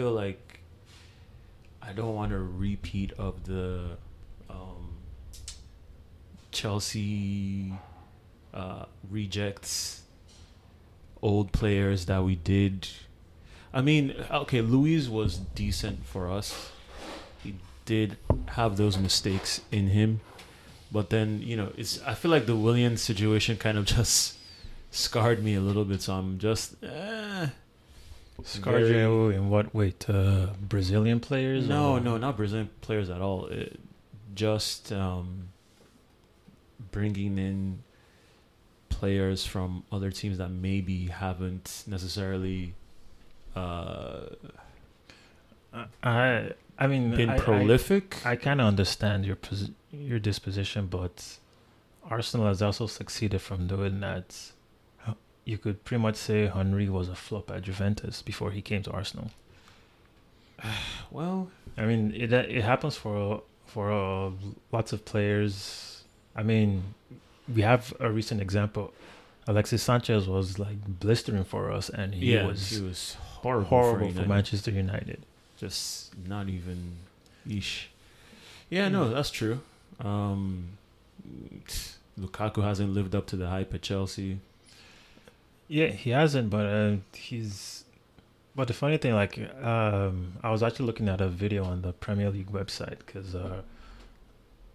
feel like I don't want a repeat of the um, Chelsea uh, rejects old players that we did. I mean, okay, Luiz was decent for us. He did have those mistakes in him, but then you know, it's. I feel like the Willian situation kind of just scarred me a little bit. So I'm just. Eh, Scarred very- in what way? To Brazilian players? No, or- no, not Brazilian players at all. It, just um, bringing in players from other teams that maybe haven't necessarily uh, I I mean been I- I- prolific. I, kind of understand your posi- your disposition, but Arsenal has also succeeded from doing that. You could pretty much say Henry was a flop at Juventus before he came to Arsenal. well, I mean, it it happens for for uh, lots of players. I mean, we have a recent example. Alexis Sanchez was like blistering for us, and he yeah, was he was horrible, horrible for, for Manchester United. Just not even ish. Yeah, no, that's true. Um, Lukaku hasn't lived up to the hype at Chelsea. Yeah, he hasn't, but uh, he's. But the funny thing, like, um, I was actually looking at a video on the Premier League website because uh,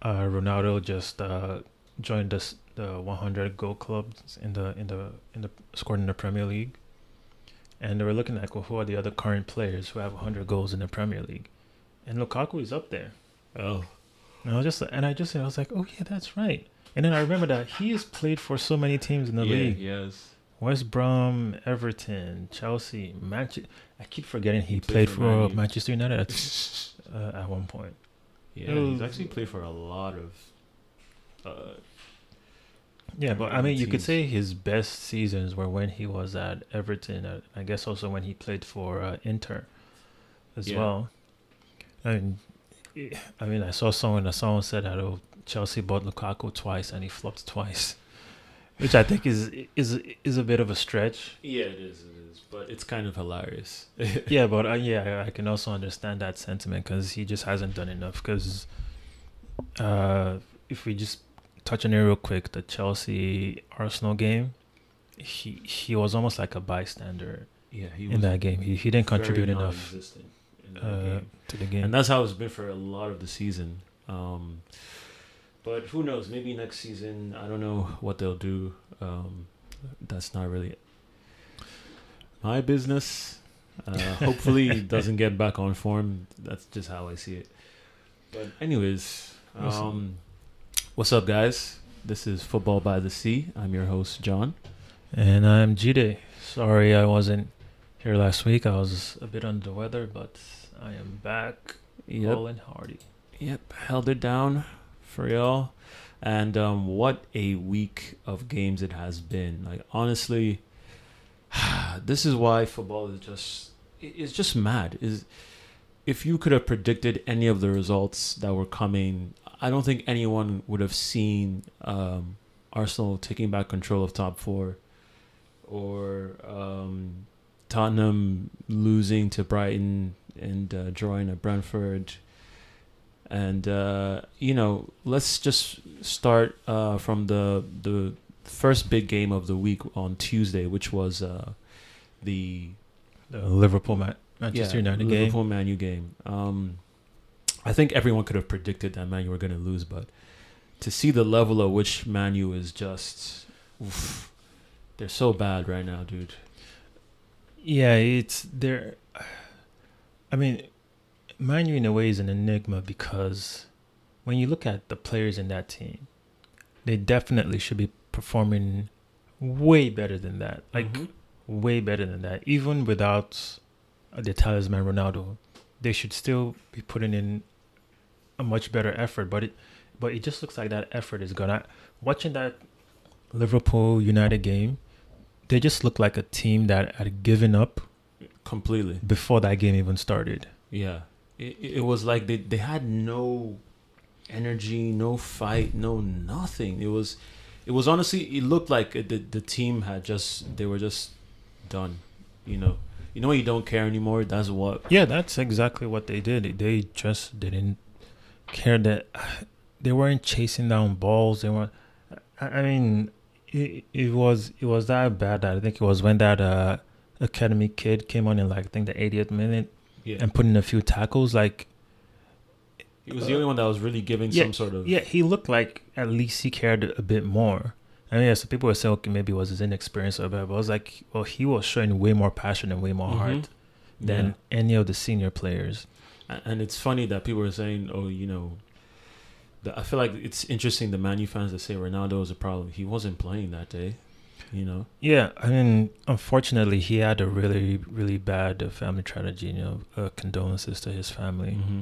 uh, Ronaldo just uh, joined us the 100 goal clubs in the in the in the scored in the Premier League, and they were looking at well, who are the other current players who have 100 goals in the Premier League, and Lukaku is up there. Oh, And I was just and I just I was like, oh yeah, that's right. And then I remember that he has played for so many teams in the yeah, league. Yes. West Brom, Everton, Chelsea, Manchester. I keep forgetting he, He played, played for for, Man Manchester United at, uh, at one point. Yeah, he's actually played for a lot of. Uh, Yeah, but I mean, you could say his best seasons were when he was at Everton. Uh, I guess also when he played for uh, Inter, as Yeah. well. I mean, I mean, I saw someone. Someone said that oh, Chelsea bought Lukaku twice and he flopped twice, which I think is is is a bit of a stretch. yeah, it is. It is, but it's kind of hilarious. yeah, but uh, yeah, I can also understand that sentiment because he just hasn't done enough. Because uh, if we just touch on it real quick, the Chelsea Arsenal game, he he was almost like a bystander yeah, he in that game. He he didn't contribute enough non-existent in that uh, game. to the game. and that's how it's been for a lot of the season. Um, but who knows? Maybe next season, I don't know what they'll do. Um, that's not really my business. Uh, hopefully, doesn't get back on form. That's just how I see it. But anyways, um, what's up, guys? This is Football by the Sea. I'm your host, John. and I'm Jide. Sorry, I wasn't here last week. I was a bit under the weather, but I am back, Yep. and hardy. Yep, held it down for y'all. And um, what a week of games it has been. Like honestly, this is why football is just it- it's just mad. Is if you could have predicted any of the results that were coming, I don't think anyone would have seen um, Arsenal taking back control of top four, or um, Tottenham losing to Brighton and uh, drawing at Brentford. And uh, you know, let's just start uh, from the the first big game of the week on Tuesday, which was uh, the The Liverpool Ma- Manchester yeah, United game. Liverpool Man U game. Um, I think everyone could have predicted that Man U were going to lose, but to see the level at which Man U is just, oof, they're so bad right now, dude. Yeah, it's there. I mean, Man U in a way is an enigma because when you look at the players in that team, they definitely should be performing way better than that. Like Mhm. way better than that. Even without uh, the talisman Ronaldo, they should still be putting in a much better effort. But it, but it just looks like that effort is gonna. Watching that Liverpool United game, they just look like a team that had given up completely. before that game even started. Yeah, it, it was like they they had no energy, no fight, no nothing. It was, it was honestly, it looked like the the team had just they were just done. You know, you know, you don't care anymore. That's what. Yeah, that's exactly what they did. They just didn't care that they weren't chasing down balls. They weren't. I mean, it, it was it was that bad that I think it was when that uh, academy kid came on in like I think the 80th minute Yeah, and put in a few tackles. Like, he was the only one that was really giving Yeah, some sort of. yeah, he looked like at least he cared a bit more. I mean, yeah, so people were saying, okay, maybe it was his inexperience or whatever. But I was like, well, he was showing way more passion and way more Mhm. heart than any of the senior players. And it's funny that people are saying, "Oh, you know," the, I feel like it's interesting. The Man U fans that say Ronaldo is a problem. He wasn't playing that day, you know. Yeah, I mean, unfortunately, he had a really, really bad uh, family tragedy. You know, uh, condolences to his family, Mm-hmm.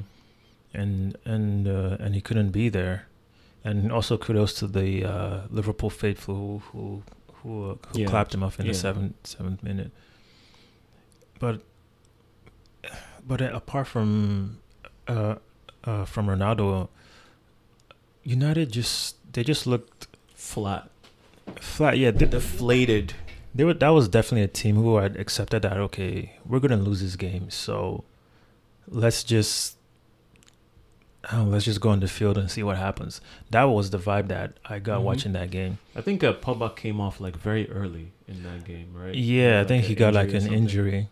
and and uh, and he couldn't be there. And also kudos to the uh, Liverpool faithful who who who, uh, who Yeah. clapped him off in Yeah. the seventh seventh minute. But but uh, apart from uh, uh, from Ronaldo, United just they just looked Flat, flat. Yeah, they, deflated. they were that was definitely a team who had accepted that okay, we're gonna lose this game, so let's just oh, let's just go on the field and see what happens. That was the vibe that I got Mhm. watching that game. I think uh, Pogba came off like very early in that game, right? Yeah, I think he got like an injury,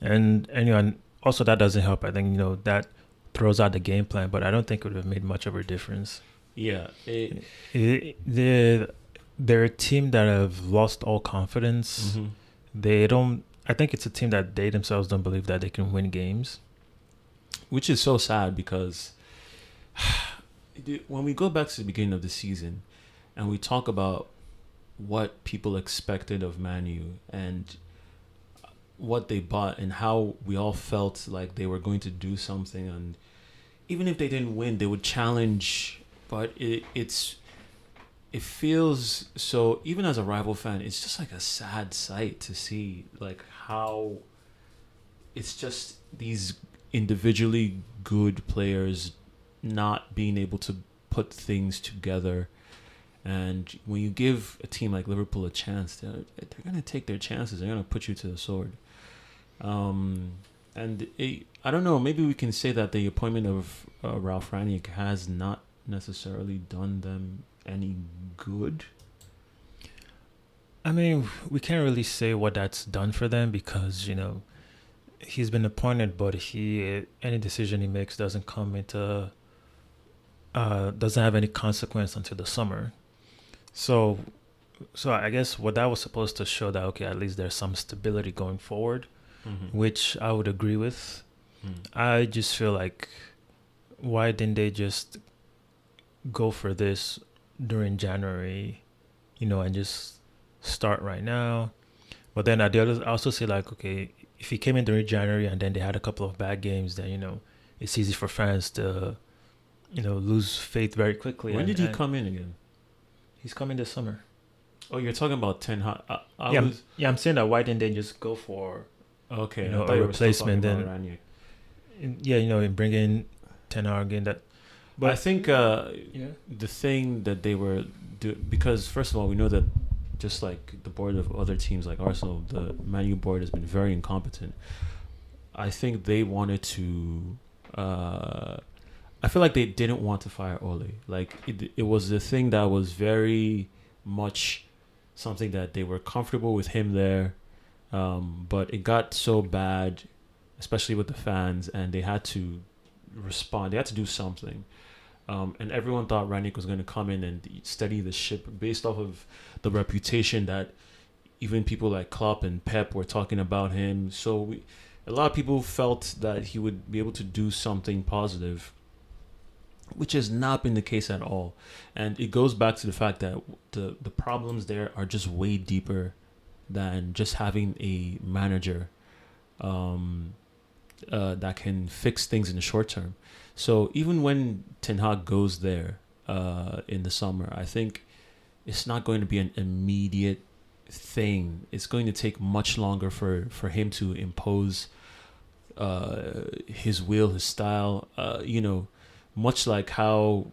and and you know, and also that doesn't help. I think you know that throws out the game plan, but I don't think it would have made much of a difference. Yeah, it, It, they're they're a team that have lost all confidence. mhm. They don't. I think it's a team that they themselves don't believe that they can win games. which is so sad because when we go back to the beginning of the season and we talk about what people expected of Man U and what they bought and how we all felt like they were going to do something and even if they didn't win they would challenge but it, it's it feels so even as a rival fan it's just like a sad sight to see like how it's just these individually good players not being able to put things together. And when you give a team like Liverpool a chance they're, they're going to take their chances. They're going to put you to the sword. Um, and it, I don't know maybe we can say that the appointment of uh, Ralf Rangnick has not necessarily done them any good I mean, we can't really say what that's done for them because you know he's been appointed, but he any decision he makes doesn't come into uh, doesn't have any consequence until the summer. So, so I guess what that was supposed to show that okay, at least there's some stability going forward, mm-hmm. which I would agree with. Mm. I just feel like why didn't they just go for this during January, you know, and just start right now? But then at the other, I also say like, okay, if he came in during January and then they had a couple of bad games, then you know, it's easy for fans to, you know, lose faith very quickly. when and- did he come in again He's coming this summer. oh you're talking about Ten Hag Yeah, was Yeah, I'm saying that. Why didn't they just go for, okay you know, a you were still replacement then- about Rangnick. in- yeah, you know, and bring in Ten Hag in that. But I think uh, yeah. the thing that they were do because first of all we know that just like the board of other teams like Arsenal, the Man U board has been very incompetent. I think they wanted to. Uh, I feel like they didn't want to fire Ole. Like it, it was the thing that was very much something that they were comfortable with him there, um, but it got so bad, especially with the fans, and they had to respond. They had to do something. Um, and everyone thought Rangnick was going to come in and steady the ship based off of the reputation that even people like Klopp and Pep were talking about him. So we, a lot of people felt that he would be able to do something positive, which has not been the case at all. And it goes back to the fact that the the problems there are just way deeper than just having a manager um, uh, that can fix things in the short term. So even when Ten Hag goes there uh, in the summer, I think it's not going to be an immediate thing. It's going to take much longer for, for him to impose uh, his will, his style. Uh, you know, much like how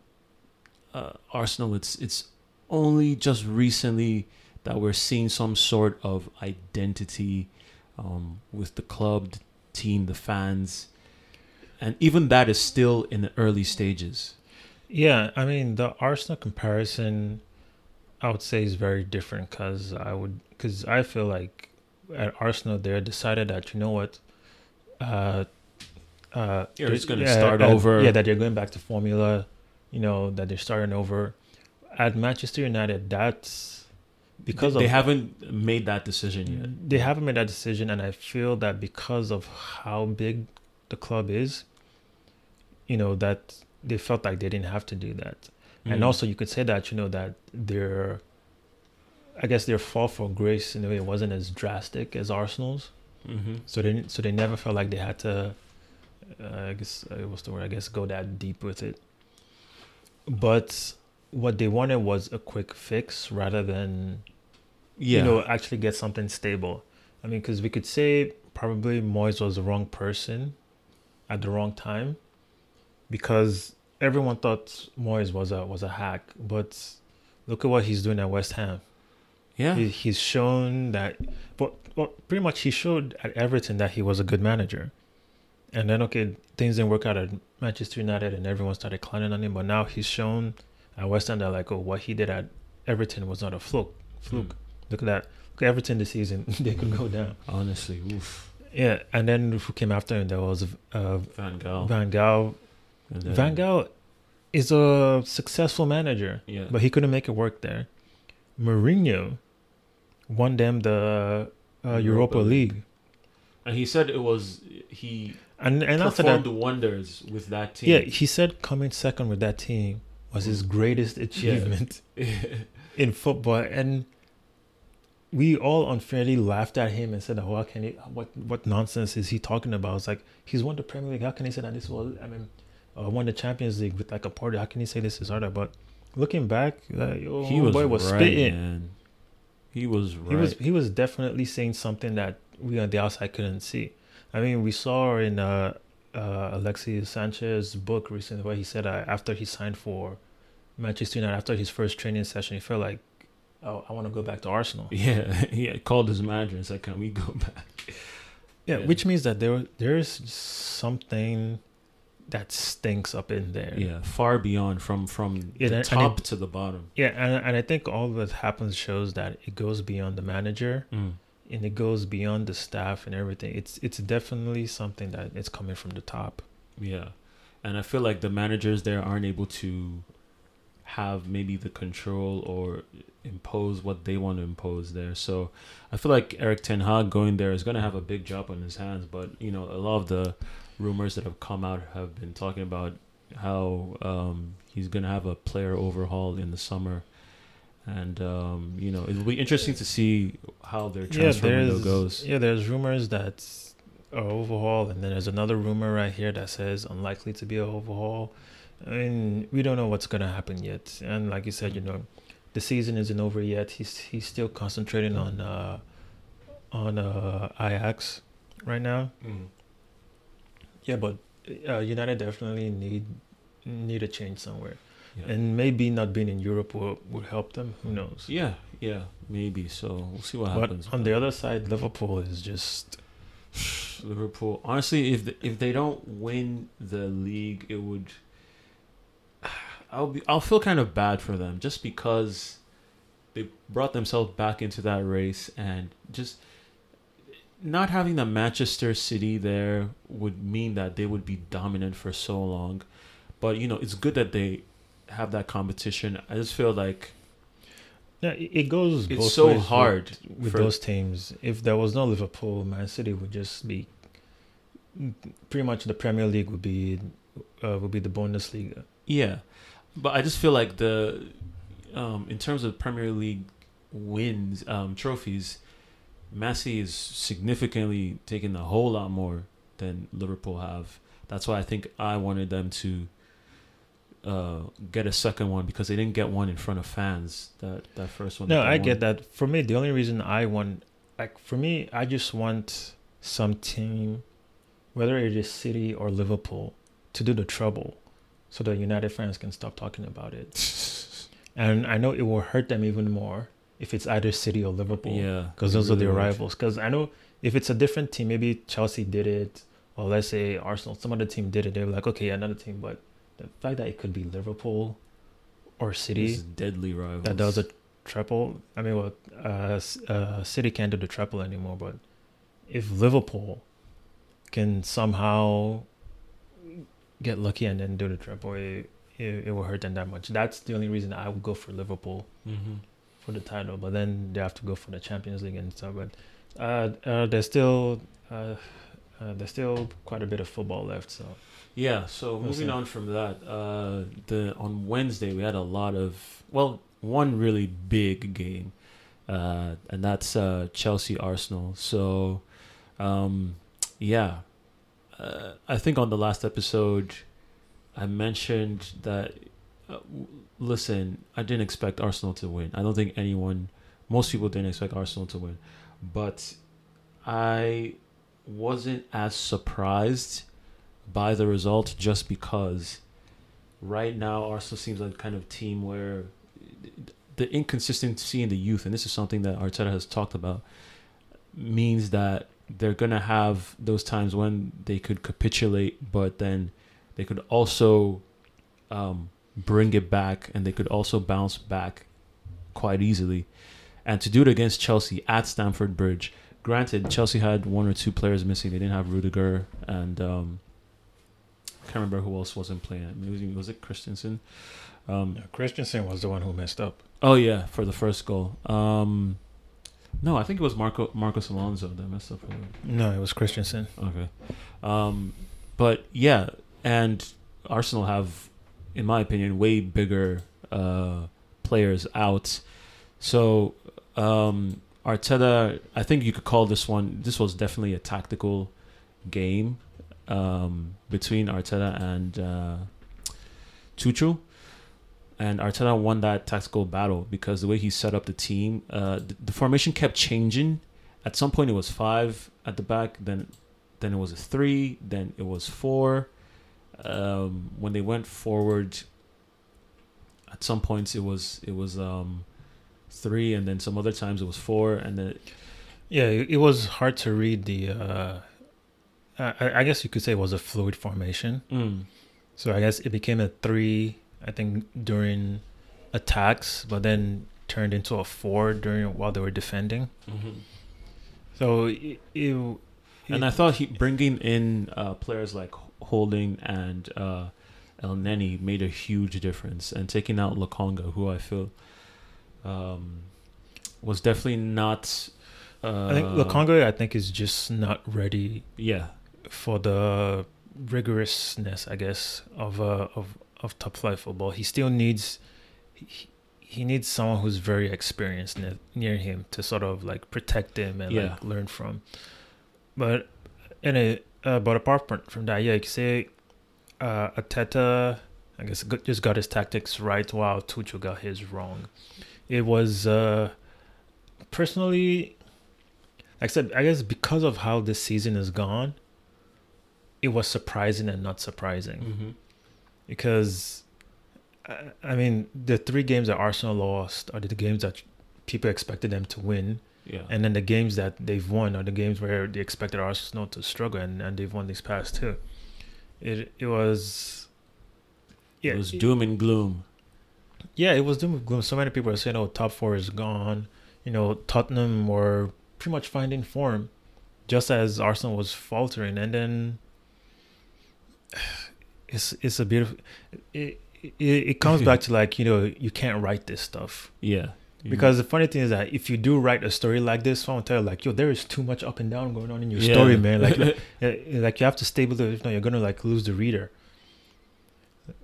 uh, Arsenal, it's it's only just recently that we're seeing some sort of identity um, with the club, the team, the fans, and even that is still in the early stages. Yeah, I mean the Arsenal comparison, I would say is very different because I would because I feel like at Arsenal they decided that you know what, uh, uh, You're just gonna yeah, start over. Yeah, that they're going back to formula, you know that they're starting over. At Manchester United, that's because they of haven't made that decision yet. they haven't made that decision, and I feel that because of how big the club is, you know that they felt like they didn't have to do that. And Mm. also, you could say that you know that their, I guess their fall for grace in a way wasn't as drastic as Arsenal's. Mhm. So they so they never felt like they had to. Uh, I guess uh, what's the word? I guess go that deep with it. But what they wanted was a quick fix rather than yeah, you know actually get something stable. I mean, because we could say probably Moyes was the wrong person at the wrong time because everyone thought Moyes was a was a hack, but look at what he's doing at West Ham. yeah, He, he's shown that, but well, pretty much he showed at Everton that he was a good manager. And then okay, things didn't work out at Manchester United, and everyone started clowning on him. But now he's shown at West Ham that like, oh, what he did at Everton was not a fluke. Fluke. Mm. Look at that. Look at Everton this season; they could go down. honestly, oof. Yeah, and then who came after him? There was uh, Van Gaal. Van Gaal. Then- Van Gaal is a successful manager, Yeah, but he couldn't make it work there. Mourinho won them the uh, Europa, Europa League. League, and he said it was he and and after that, wonders with that team. yeah, he said coming second with that team was his greatest achievement in football, and we all unfairly laughed at him and said, "Oh, how can he? What what nonsense is he talking about?" It's like he's won the Premier League. How can he say that this was? I mean, uh, won the Champions League with like a party. How can he say this is harder? But looking back, uh, oh, he was boy was right, spitting. man. He was right. He was he was definitely saying something that we on the outside couldn't see. I mean, we saw in uh, uh, Alexis Sanchez's book recently where he said uh, after he signed for Manchester United, after his first training session, he felt like, oh, I want to go back to Arsenal. yeah, he called his manager and said, "Can we go back?" Yeah, Yeah. which means that there there's something that stinks up in there. Yeah, far beyond from from Yeah, the and- and top it- to the bottom. Yeah, and and I think all that happens shows that it goes beyond the manager Mm. and it goes beyond the staff and everything. It's it's definitely something that it's coming from the top. Yeah, and I feel like the managers there aren't able to have maybe the control or impose what they want to impose there. So I feel like Erik Ten Hag going there is going to have a big job on his hands. But you know, a lot of the rumors that have come out have been talking about how um, he's going to have a player overhaul in the summer. And um, you know it'll be interesting to see how their transfer window goes. Yeah, there's rumors that a overhaul, and then there's another rumor right here that says unlikely to be a overhaul. I mean, we don't know what's gonna happen yet. And like you said, you know, the season isn't over yet. He's he's still concentrating on uh on uh Ajax right now. Mm. Yeah, but uh, United definitely need need a change somewhere, Yeah. and maybe not being in Europe will would help them. Who knows? yeah, yeah, maybe. So we'll see what But happens. on the other side, Liverpool is just Liverpool. Honestly, if the, if they don't win the league, it would. I'll be. I'll feel kind of bad for them just because they brought themselves back into that race and just not having the Manchester City there would mean that they would be dominant for so long. But you know, it's good that they have that competition. I just feel like Yeah, it goes. it's so ways with- hard with, for- those teams. If there was no Liverpool, Man City would just be pretty much the Premier League would be uh, would be the Bundesliga. Yeah, but I just feel like the um, in terms of Premier League wins um, trophies, Messi is significantly taking a whole lot more than Liverpool have. That's why I think I wanted them to uh, get a second one because they didn't get one in front of fans. That that first one. No, I won. get that. For me, the only reason I want, like, for me, I just want some team, whether it is City or Liverpool, to do the trouble, so that United fans can stop talking about it. And I know it will hurt them even more if it's either City or Liverpool. Yeah, because those are really the would. rivals. Because I know if it's a different team, maybe Chelsea did it, or let's say Arsenal, some other team did it. They were like, okay, another team. But the fact that it could be Liverpool or City This is deadly rivals. that does a triple. I mean, well, uh, uh, City can't do the triple anymore. But if Liverpool can somehow get lucky and then do the triple, it, it, it will hurt them that much. That's the only reason I would go for Liverpool hmm for the title, but then they have to go for the Champions League and stuff. But uh, uh, there's still uh, uh, there's still quite a bit of football left. So Yeah. So We'll moving see. on from that, uh, the on Wednesday we had a lot of well, one really big game, uh, and that's uh, Chelsea Arsenal. So, um, yeah, uh, I think on the last episode, I mentioned that. Listen, I didn't expect Arsenal to win. I don't think anyone, most people didn't expect Arsenal to win, but I wasn't as surprised by the result just because right now Arsenal seems like kind of team where the inconsistency in the youth, and this is something that Arteta has talked about, means that they're gonna have those times when they could capitulate, but then they could also um, bring it back, and they could also bounce back quite easily. And to do it against Chelsea at Stamford Bridge, granted, Chelsea had one or two players missing. They didn't have Rudiger and um, I can't remember who else wasn't playing. I mean, was, it, was it Christensen? Um, Christensen was the one who messed up. oh yeah, for the first goal. Um, no, I think it was Marco Marcos Alonso that messed up. No, it was Christensen. Okay. Um, but yeah, and Arsenal have, in my opinion, way bigger uh, players out. So um, Arteta, I think you could call this one. This was definitely a tactical game um, between Arteta and uh, Tuchel. And Arteta won that tactical battle because the way he set up the team, uh, the, the formation kept changing. At some point, it was five at the back. Then, then it was a three. Then it was four. Um, when they went forward, at some points it was it was um, three, and then some other times it was four, and then Yeah, it, it was hard to read the. Uh, I, I guess you could say it was a fluid formation. mm, So I guess it became a three. I think during attacks, but then turned into a four during while they were defending. So it, it, And I thought he bringing in uh, players like Holding and uh, Elneny made a huge difference, and taking out Lokonga, who I feel um, was definitely not. Uh, I think Lokonga, I think, is just not ready Yeah, for the rigorousness, I guess, of uh, of of top flight football. He still needs he, he needs someone who's very experienced ne- near him to sort of like protect him and Yeah. like learn from. But in a uh, but apart from, that, yeah, you could say uh, Arteta, I guess, just got his tactics right while Tuchel got his wrong. It was uh, personally, like I said, I guess because of how this season is gone, it was surprising and not surprising mm-hmm. because I- I mean the three games that Arsenal lost are the games that people expected them to win, yeah, and then the games that they've won are the games where they expected Arsenal to struggle, and, and they've won these past two. It it was yeah it was doom and gloom. yeah it was doom and gloom. So many people are saying, "Oh, top four is gone." You know, Tottenham were pretty much finding form, just as Arsenal was faltering, and then it's it's a beautiful. It it, it comes back to like you know you can't write this stuff Yeah, because the funny thing is that if you do write a story like this, someone will tell you like yo there is too much up and down going on in your Yeah. story, man. Like like, like you have to stable it. If not, you're gonna like lose the reader.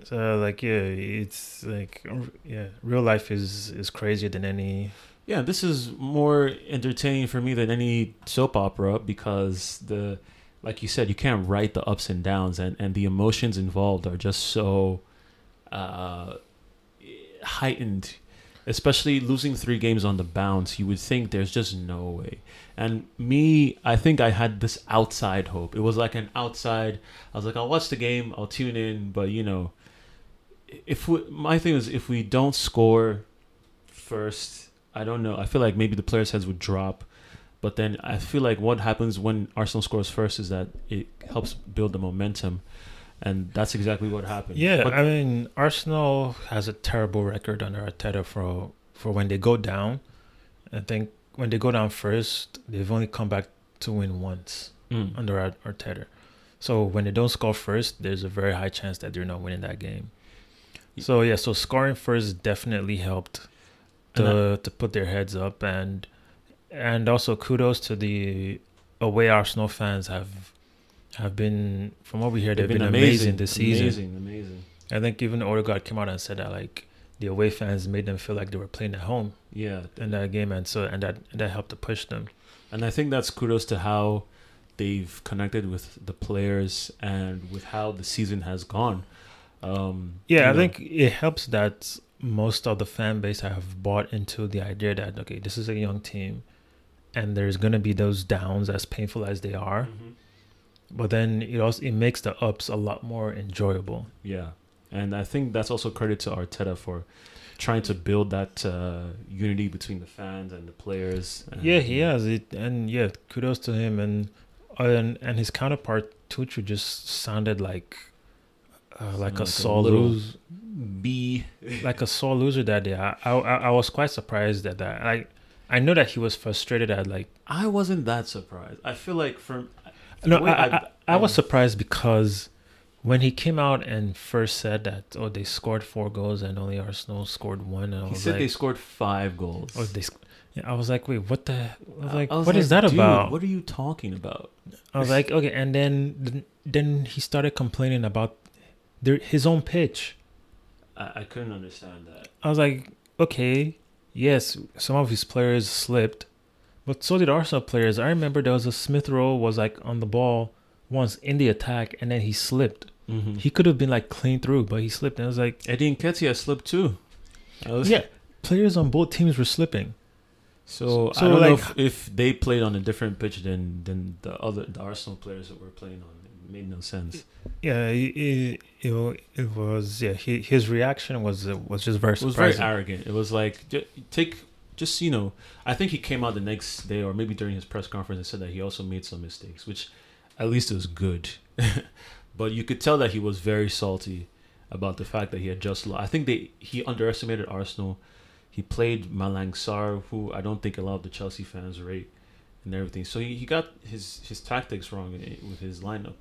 So like yeah, it's like yeah, real life is is crazier than any. Yeah, this is more entertaining for me than any soap opera because the like you said, you can't write the ups and downs and, and the emotions involved are just so uh heightened. Especially losing three games on the bounce, you would think there's just no way. And me, I think I had this outside hope. It was like an outside. I was like, I'll watch the game, I'll tune in, but you know, if we, my thing is if we don't score first I don't know. I feel like maybe the players' heads would drop, but then I feel like what happens when Arsenal scores first is that it helps build the momentum, and that's exactly what happened. Yeah, But- I mean Arsenal has a terrible record under Arteta for for when they go down. I think when they go down first, they've only come back to win once Mm. under Ar- Arteta. So when they don't score first, there's a very high chance that they're not winning that game. So yeah, so scoring first definitely helped to to put their heads up and and also kudos to the away Arsenal fans have have been from what we hear they've, been, amazing, this season. Amazing, amazing. I think even Odegaard came out and said that like the away fans made them feel like they were playing at home Yeah, in that game, and so and that and that helped to push them. And I think that's kudos to how they've connected with the players and with how the season has gone. Um, Yeah, I know, think it helps that most of the fan base have bought into the idea that okay, this is a young team, and there's gonna be those downs as painful as they are, Mhm. But then it also it makes the ups a lot more enjoyable. Yeah, and I think that's also credit to Arteta for trying to build that uh, unity between the fans and the players. And, Yeah, he has it, and yeah, kudos to him, and and and his counterpart Tuchel just sounded like uh, like, Like a a sore loser, B. like a sore loser that day. I, I I was quite surprised at that. I I know that he was frustrated at like I wasn't that surprised. I feel like from no, I, I, I was surprised because when he came out and first said that oh they scored four goals and only Arsenal scored one, and I he said like, they scored five goals. oh they. sc- Yeah, I was like, wait, what the? I was like, I was what is that "Dude, about? What are you talking about? I was like, okay, and then then he started complaining about their his own pitch. I, I couldn't understand that. I was like, okay, yes, some of his players slipped, but so did Arsenal players. I remember there was a Smith Rowe was like on the ball once in the attack, and then he slipped. Mm-hmm. He could have been like clean through, but he slipped. And I was like, Eddie Nketiah slipped too. Was, yeah, players on both teams were slipping. So, So, I don't know if, if they played on a different pitch than than the other the Arsenal players that were playing on. It made no sense. Yeah, it it, it, was yeah. He, his reaction was was just very It was very arrogant. It was like take just you know. I think he came out the next day or maybe during his press conference and said that he also made some mistakes, which at least it was good. but you could tell that he was very salty about the fact that he had just lost. I think they he underestimated Arsenal. He played Malang Sarr, who I don't think a lot of the Chelsea fans rate, and everything. So he, he got his his tactics wrong with his lineup.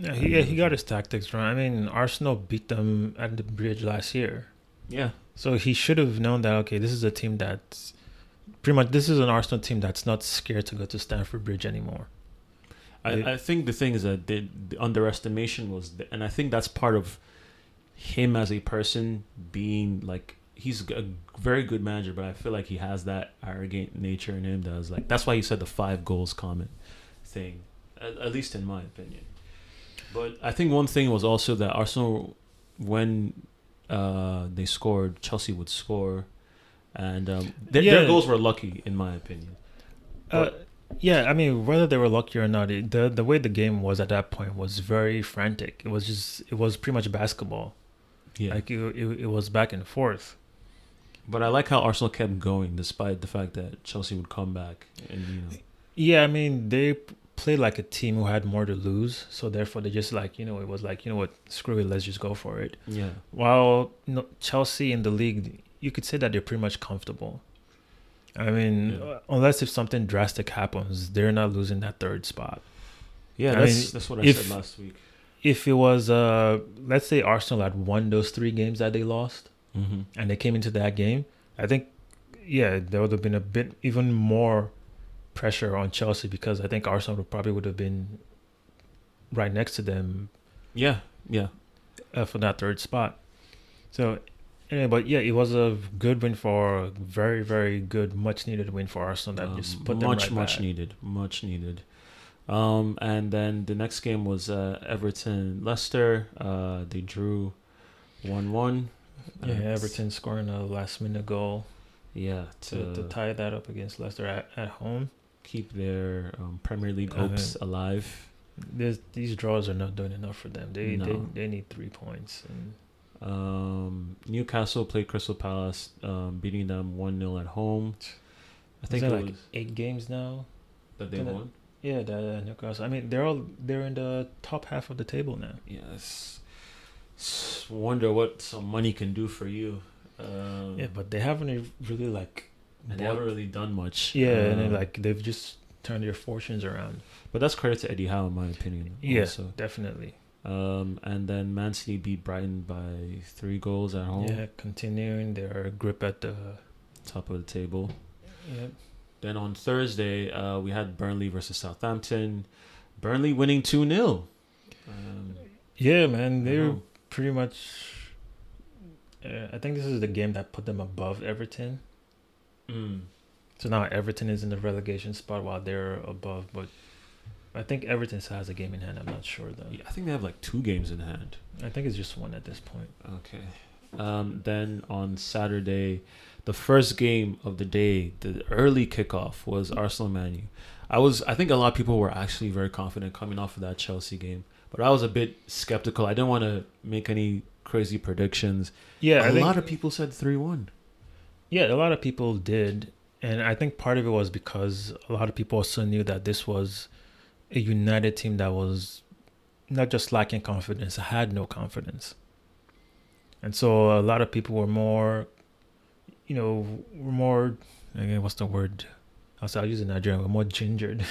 Yeah, he, yeah, he uh, got his tactics wrong. I mean, Arsenal beat them at the bridge last year. Yeah, So he should have known that okay, this is a team that's pretty much this is an Arsenal team that's not scared to go to Stamford Bridge anymore. I. I think the thing is that the, the underestimation was, the, and I think that's part of him as a person being like he's a very good manager, but I feel like he has that arrogant nature in him. That was like that's why he said the five goals comment thing, at, at least in my opinion. But I think one thing was also that Arsenal, when uh, they scored, Chelsea would score, and um, their, their goals were lucky in my opinion. Uh, yeah, I mean, whether they were lucky or not, it, the the way the game was at that point was very frantic. It was just it was pretty much basketball. Yeah, Like it, it, it was back and forth. But I like how Arsenal kept going despite the fact that Chelsea would come back and you know Yeah, I mean, they played like a team who had more to lose, so therefore they just like you know it was like you know what, screw it, let's just go for it. yeah While you know, Chelsea in the league, you could say that they're pretty much comfortable. I mean, Yeah. unless if something drastic happens, they're not losing that third spot. yeah I that's mean, that's what I if- said last week. If it was, uh, let's say Arsenal had won those three games that they lost, Mm-hmm. and they came into that game, I think, yeah, there would have been a bit even more pressure on Chelsea because I think Arsenal probably would have been right next to them Yeah, yeah, uh, for that third spot. So, anyway, but yeah, it was a good win for a very, very good, much needed win for Arsenal that Um, just put them much right much back. needed, much needed. Um, and then the next game was uh, Everton Leicester. Uh, they drew one one. Yeah, Everton scoring a last minute goal Yeah, to, to to tie that up against Leicester at, at home. Keep their um, Premier League Uh, hopes alive. This, these draws are not doing enough for them. They they, No. they need three points. And Um, Newcastle played Crystal Palace, um, beating them one 0 at home. I think it it like was eight games now. that they it- won. Yeah, the Newcastle. I mean, they're all they're in the top half of the table now. Yes. Wonder what some money can do for you. Um, Yeah, but they haven't really like. And they haven't really done much. yeah, and then, Um, like they've just turned their fortunes around. but that's credit to Eddie Howe, in my opinion. Yeah, also. definitely. Um, and then Man City beat Brighton by three goals at home, Yeah, continuing their grip at the. top of the table. Yeah, Then on Thursday, uh, we had Burnley versus Southampton. Burnley winning 2 0. Um, yeah, man, they're pretty much. Uh, I think this is the game that put them above Everton. Mm. So now Everton is in the relegation spot while they're above, but I think Everton still has a game in hand. I'm not sure though. Yeah, I think they have like two games in hand. I think it's just one at this point. Okay. Um, then on Saturday, the first game of the day, the early kickoff was Arsenal Man U. I was, I think a lot of people were actually very confident coming off of that Chelsea game, but I was a bit skeptical. I didn't want to make any crazy predictions. Yeah, a I think, lot of people said three one. Yeah, a lot of people did, and I think part of it was because a lot of people also knew that this was a United team that was not just lacking confidence, had no confidence, and so a lot of people were more, you know, were more. Again, what's the word? I'll say I'll use it in Nigerian. Were more gingered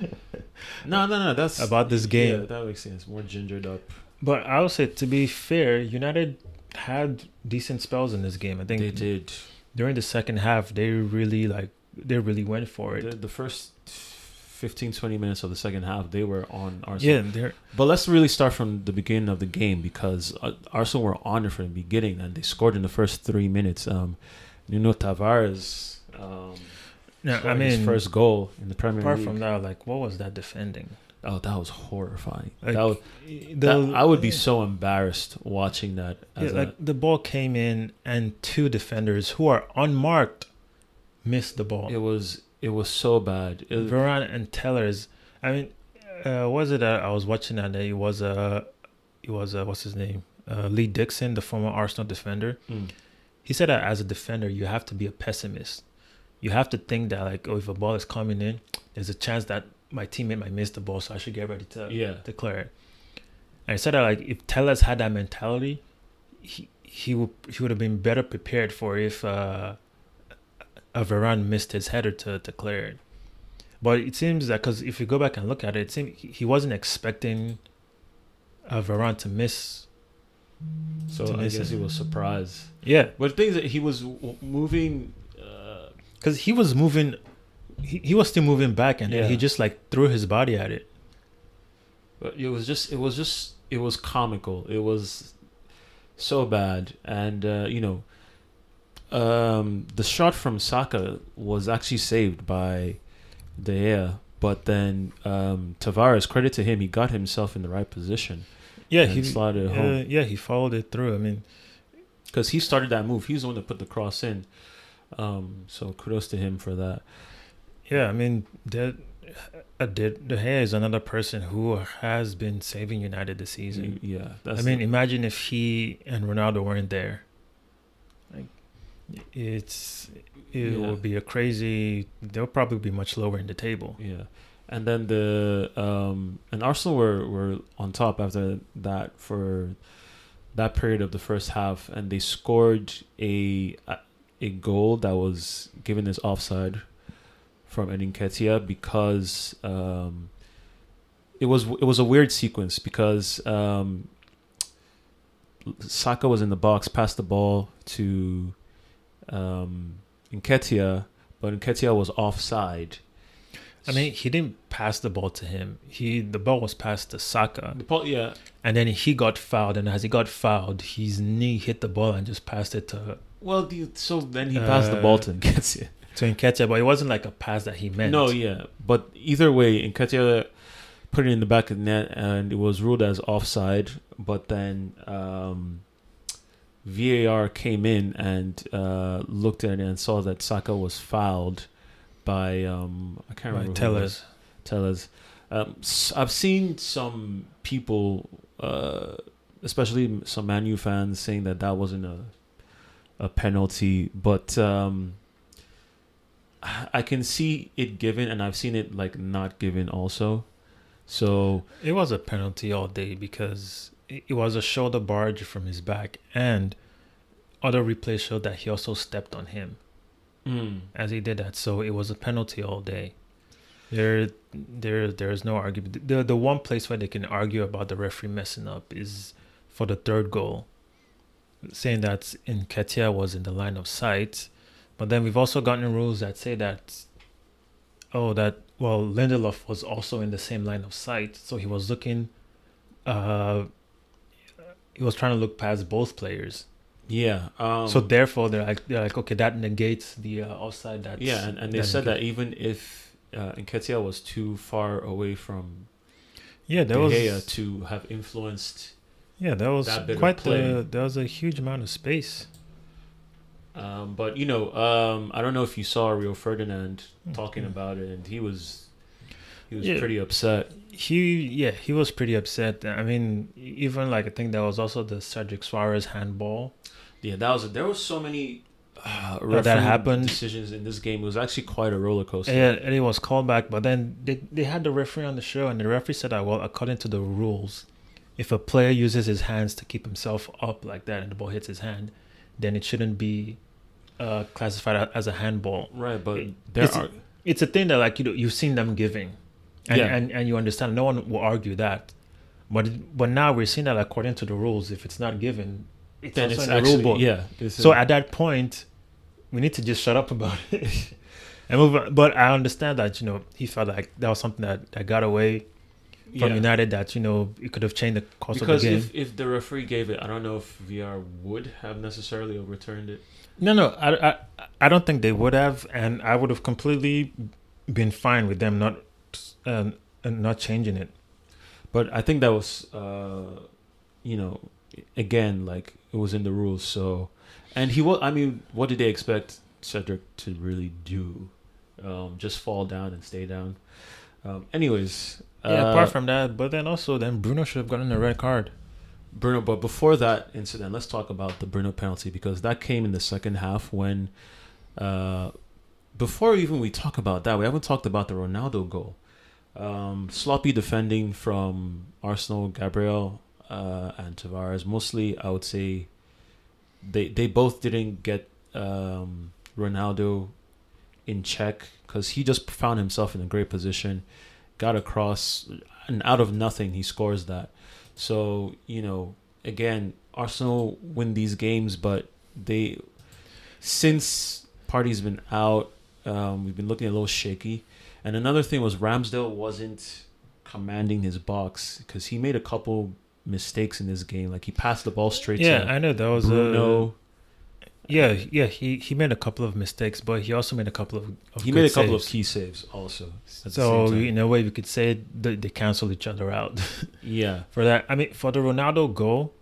No, no, no. That's about this game. Yeah, that makes sense. More gingered up. But I would say, to be fair, United had decent spells in this game. I think They did. During the second half, they really like they really went for it. The, the first 15, 20 minutes of the second half, they were on Arsenal. yeah, they're But let's really start from the beginning of the game because uh, Arsenal were on it from the beginning and they scored in the first three minutes. Um, Nuno Tavares, um, no, I mean, first goal in the Premier apart League. from that, like what was that defending? Oh, that was horrifying. Like, that was, the, that, I would be so embarrassed watching that. yeah, As like the ball came in and two defenders who are unmarked missed the ball. it was it was so bad. It, Varane and Telles. I mean, uh, was it that I was watching that? It was uh, it was uh, what's his name? Uh, Lee Dixon, the former Arsenal defender. mm, He said that as a defender, you have to be a pessimist. You have to think that like, oh, if a ball is coming in, there's a chance that my teammate might miss the ball, so I should get ready to yeah. declare it. And he said that like if Telles had that mentality, he he would he would have been better prepared for if uh, a Varane missed his header to declare it. But it seems that because if you go back and look at it, it seems he wasn't expecting a Varane to miss. So to I miss guess it. he was surprised. Yeah, But the thing is that he was w- moving. Uh, because he was moving, he, he was still moving back, and then he just like threw his body at it. But it was just it was just it was comical. It was so bad, and uh, you know, um, the shot from Saka was actually saved by De Gea. But then um, Tavares, credit to him, he got himself in the right position Yeah, he slotted it uh, home yeah he followed it through. I mean, because he started that move. He's the one that put the cross in. Um, so kudos to him for that. Yeah, I mean, De, uh, De, Gea is another person who has been saving United this season. Yeah, I mean, imagine if he and Ronaldo weren't there. Like, it's it Yeah. would be a crazy. They'll probably be much lower in the table. Yeah, and then the um and Arsenal were were on top after that for that period of the first half, and they scored a- a goal that was given as offside from Nketiah because um it was it was a weird sequence because um Saka was in the box, passed the ball to um Nketiah, but Nketiah was offside. I mean, he didn't pass the ball to him. He the ball was passed to Saka, The ball, yeah, and then he got fouled. And as he got fouled, his knee hit the ball and just passed it to Well, the, so then he passed the ball to Nketiah. To Nketiah. But it wasn't like a pass that he meant. No, yeah, but either way, Nketiah put it in the back of the net, and it was ruled as offside. But then um, VAR came in and uh, looked at it and saw that Saka was fouled by um, I can't remember. tell who it us. was. Tell us. Um, s- I've seen some people uh, especially some Man U fans saying that that wasn't a a penalty, but um, I can see it given, and I've seen it like not given also. So It was a penalty all day because it was a shoulder barge from his back, and other replays showed that he also stepped on him hmm. as he did that. So it was a penalty all day. There, there, there is no argument. The the one place where they can argue about the referee messing up is for the third goal, saying that Nketiah was in the line of sight. But then we've also gotten rules that say that, oh, that well, Lindelof was also in the same line of sight, so he was looking, uh, he was trying to look past both players. yeah. Um, so therefore, they're like, they're like, okay, that negates the uh, offside. That yeah, and, and they said that even if uh, Nketiah was too far away from Yeah, De was. To have influenced, Yeah, that was that quite the. There was a huge amount of space. Um, but you know, um, I don't know if you saw Rio Ferdinand talking Mhm. about it, and he was he was Yeah. pretty upset. He, yeah, he was pretty upset. I mean, even like I think there was also the Cedric Soares handball. Yeah, that was there was so many uh, that happened. decisions in this game. It was actually quite a roller coaster. Yeah, and it was called back, but then they they had the referee on the show, and the referee said that well, according to the rules, if a player uses his hands to keep himself up like that, and the ball hits his hand, then it shouldn't be uh, classified as a handball. Right, but there it's- are It's a thing that like you know, you've seen them giving, and, Yeah. and and you understand. No one will argue that, but but now we're seeing that according to the rules, if it's not given, it's then also it's in the actually rule book. yeah. So a- at that point, we need to just shut up about it and move on. But I understand that you know he felt like that was something that, that got away from yeah. United. That you know it could have changed the course because of the game. Because if, if the referee gave it, I don't know if VR would have necessarily overturned it. no, no, I, I I don't think they would have, and I would have completely been fine with them not um, and not changing it. But I think that was, uh, you know, again, like it was in the rules. So, and he was. I mean, what did they expect Cedric to really do? Um, just fall down and stay down. Um, anyways, Yeah, uh, apart from that, but then also then Bruno should have gotten a red card. Bruno. But before that incident, let's talk about the Bruno penalty because that came in the second half when, uh, before even we talk about that, we haven't talked about the Ronaldo goal. Um, sloppy defending from Arsenal, Gabriel uh, and Tavares. Mostly, I would say they they both didn't get um, Ronaldo in check because he just found himself in a great position, got across, and out of nothing he scores that. So you know, again, Arsenal win these games, but they since Partey's been out, um, we've been looking a little shaky. And another thing was Ramsdale wasn't commanding his box because he made a couple mistakes in this game. Like he passed the ball straight Yeah, to I know that was Bruno. Yeah, yeah. He he made a couple of mistakes, but he also made a couple of, of he made a couple of key saves also. So in a way, we could say they, they cancel each other out yeah, for that. I mean, for the Ronaldo goal,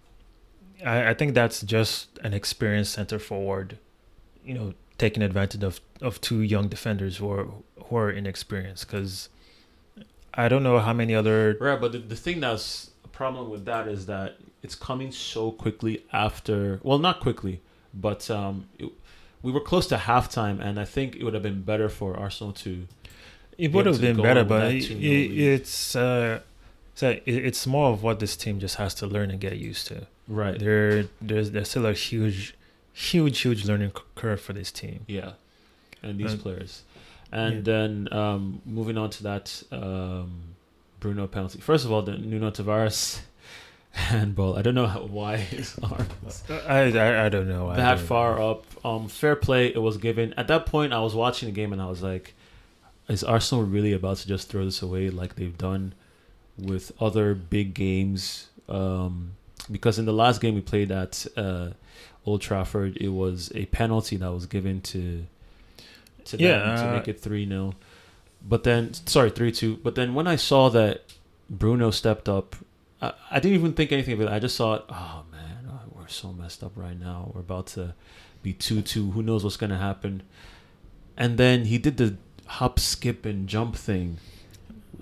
I, I think that's just an experienced center forward, you know, taking advantage of, of two young defenders who are who are inexperienced. Because I don't know how many other right. But the, the thing that's a problem with that is that it's coming so quickly after. Well, not quickly, but um, it, we were close to halftime, and I think it would have been better for Arsenal to. It would have been better, but it, 2-0 it, lead. it's uh, so it's more of what this team just has to learn and get used to. Right. There, there's there's still a huge, huge, huge learning curve for this team. Yeah, and these players, and yeah. then um, moving on to that um, Bruno penalty. First of all, the Nuno Tavares handball. I don't know how, why his arm was I, I, I don't know. That don't far know. up. Um, fair play. It was given at that point. I was watching the game and I was like, "Is Arsenal really about to just throw this away like they've done with other big games?" Um, because in the last game we played at uh, Old Trafford, it was a penalty that was given to to them Yeah, to uh, make it three 0 But then, sorry, three two. But then when I saw that Bruno stepped up, I, I didn't even think anything of it. I just thought, oh man, oh, we're so messed up right now. We're about to be two two. Who knows what's gonna happen? And then he did the hop, skip, and jump thing.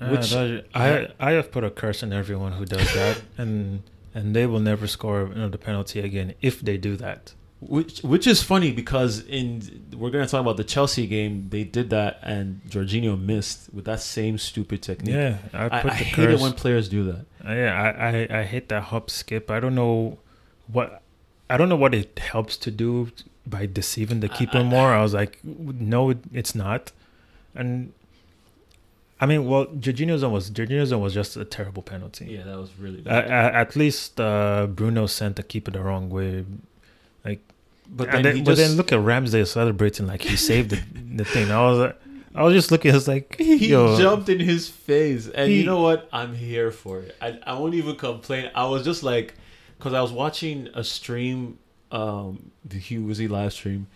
Uh, Which that- I I have put a curse on everyone who does that, and and they will never score another penalty again if they do that. Which which is funny because in we're gonna talk about the Chelsea game. They did that and Jorginho missed with that same stupid technique. Yeah, I, I put I the hate it when players do that. Uh, yeah, I, I I hate that hop skip. I don't know what I don't know what it helps to do by deceiving the keeper I- more. I was like, no, it's not. And I mean, well, Jorginho's one was Jorginho's one was just a terrible penalty. Yeah, that was really bad. a- at least uh, Bruno sent the keeper the wrong way. But then, then, but just then look at Ramsdale celebrating like he saved the, the thing. I was like, I was just looking. I was like, he yo, jumped in his face, and He- you know what? I'm here for it. I I won't even complain. I was just like, because I was watching a stream, um, the Hugh Wizzy live stream,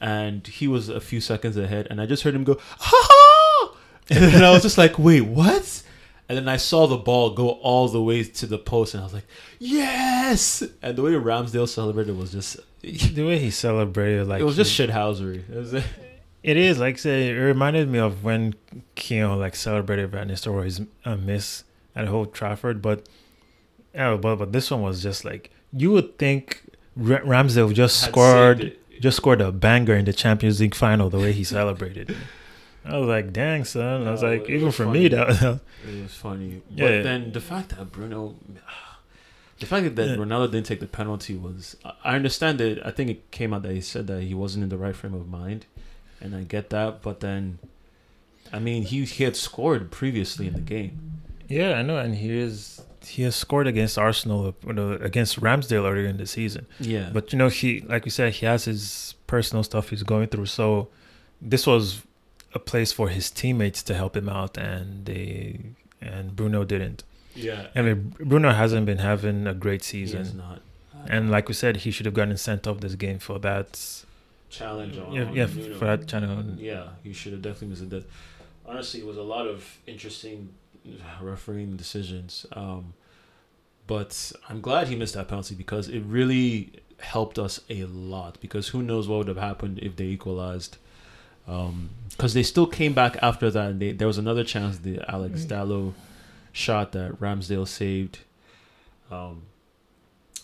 and he was a few seconds ahead, and I just heard him go, ha ha, and I was just like, wait, what? And then I saw the ball go all the way to the post, and I was like, yes! And the way Ramsdale celebrated was just, the way he celebrated, like it was just he- shithousery. It was, It is like say it reminded me of when Keown like celebrated Van Nistelrooy's uh, miss at Old Trafford, but yeah, but but this one was just like you would think R- Ramsdale just scored just scored a banger in the Champions League final the way he celebrated. I was like, dang son. I was like, even was for funny. me that It was funny. But Yeah. then the fact that Bruno, the fact that Yeah. Ronaldo didn't take the penalty was, I- understand it. I think it came out that he said that he wasn't in the right frame of mind, and I get that. But then, I mean, he he had scored previously in the game. Yeah, I know, and he is he has scored against Arsenal uh, against Ramsdale earlier in the season. Yeah, But you know, he like we said, he has his personal stuff he's going through. So this was a place for his teammates to help him out, and they and Bruno didn't. yeah, I mean, Bruno hasn't been having a great he season, not. and like we said, he should have gotten sent off this game for that. challenge on, Yeah, on yeah, Nuno. for that channel. Yeah, he should have definitely missed it. Honestly, it was a lot of interesting refereeing decisions. Um, but I'm glad he missed that penalty because it really helped us a lot. Because who knows what would have happened if they equalized? Because they still came back after that. And they, there was another chance, the Alex Mm. Dallo shot that Ramsdale saved. Um,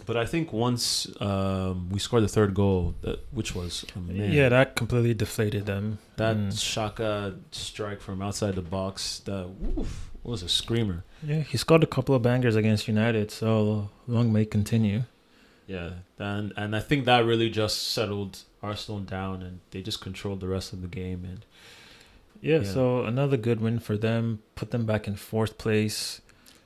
but I think once um, we scored the third goal, that which was oh, Yeah, that completely deflated them. that Mm. Xhaka strike from outside the box, that woof, was a screamer. Yeah, he scored a couple of bangers against United, so long may continue. Yeah, and and I think that really just settled Arsenal down, and they just controlled the rest of the game. And Yeah, Yeah. so another good win for them. Put them back in fourth place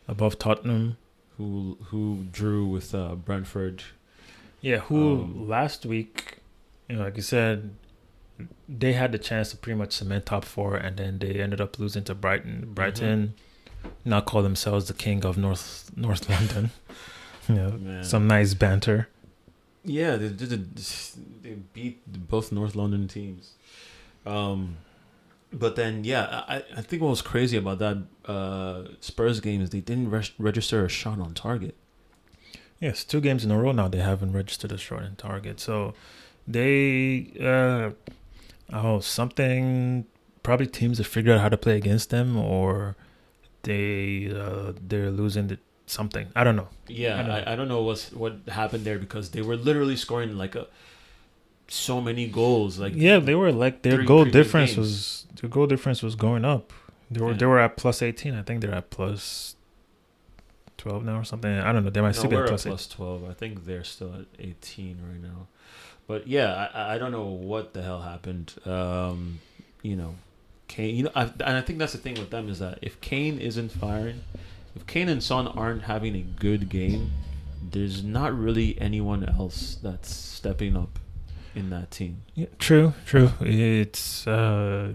above Tottenham. who who drew with uh, Brentford? Yeah, who Um, last week, you know, like you said, they had the chance to pretty much cement top four, and then they ended up losing to Brighton. Brighton now call themselves the king of North North London. Yeah, Man. some nice banter. Yeah, they did. They beat both North London teams. Um, but then yeah, I I think what was crazy about that uh, Spurs game is they didn't res- register a shot on target. Yes, two games in a row now they haven't registered a shot on target. So they uh oh something probably teams have figured out how to play against them or they uh they're losing the, something. I don't know. Yeah, I know. I, I don't know what's what happened there because they were literally scoring like a so many goals. Like yeah, they were like their goal difference games. was their goal difference was going up. They were Yeah. they were at plus 18. I think they're at plus 12 now or something. I don't know. They might no, still be at at plus 8. plus twelve. I think they're still at eighteen right now. But yeah, I, I don't know what the hell happened. Um, you know, Kane. You know, I, and I think that's the thing with them is that if Kane isn't firing, if Kane and Son aren't having a good game, there's not really anyone else that's stepping up in that team. Yeah, true, true. It's uh,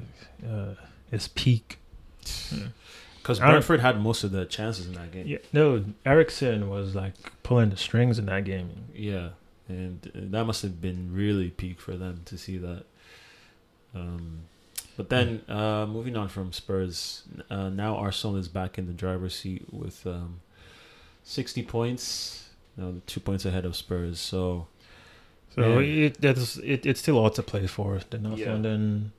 uh, it's peak. Because I don't- Brentford had most of the chances in that game. Yeah, no, Eriksen was like pulling the strings in that game. Yeah, and uh, that must have been really peak for them to see that. Um, but then uh, moving on from Spurs, uh, now Arsenal is back in the driver's seat with um, sixty points. No, two points ahead of Spurs. So So Yeah. it that's it, it's still all to play for. The North Yeah. London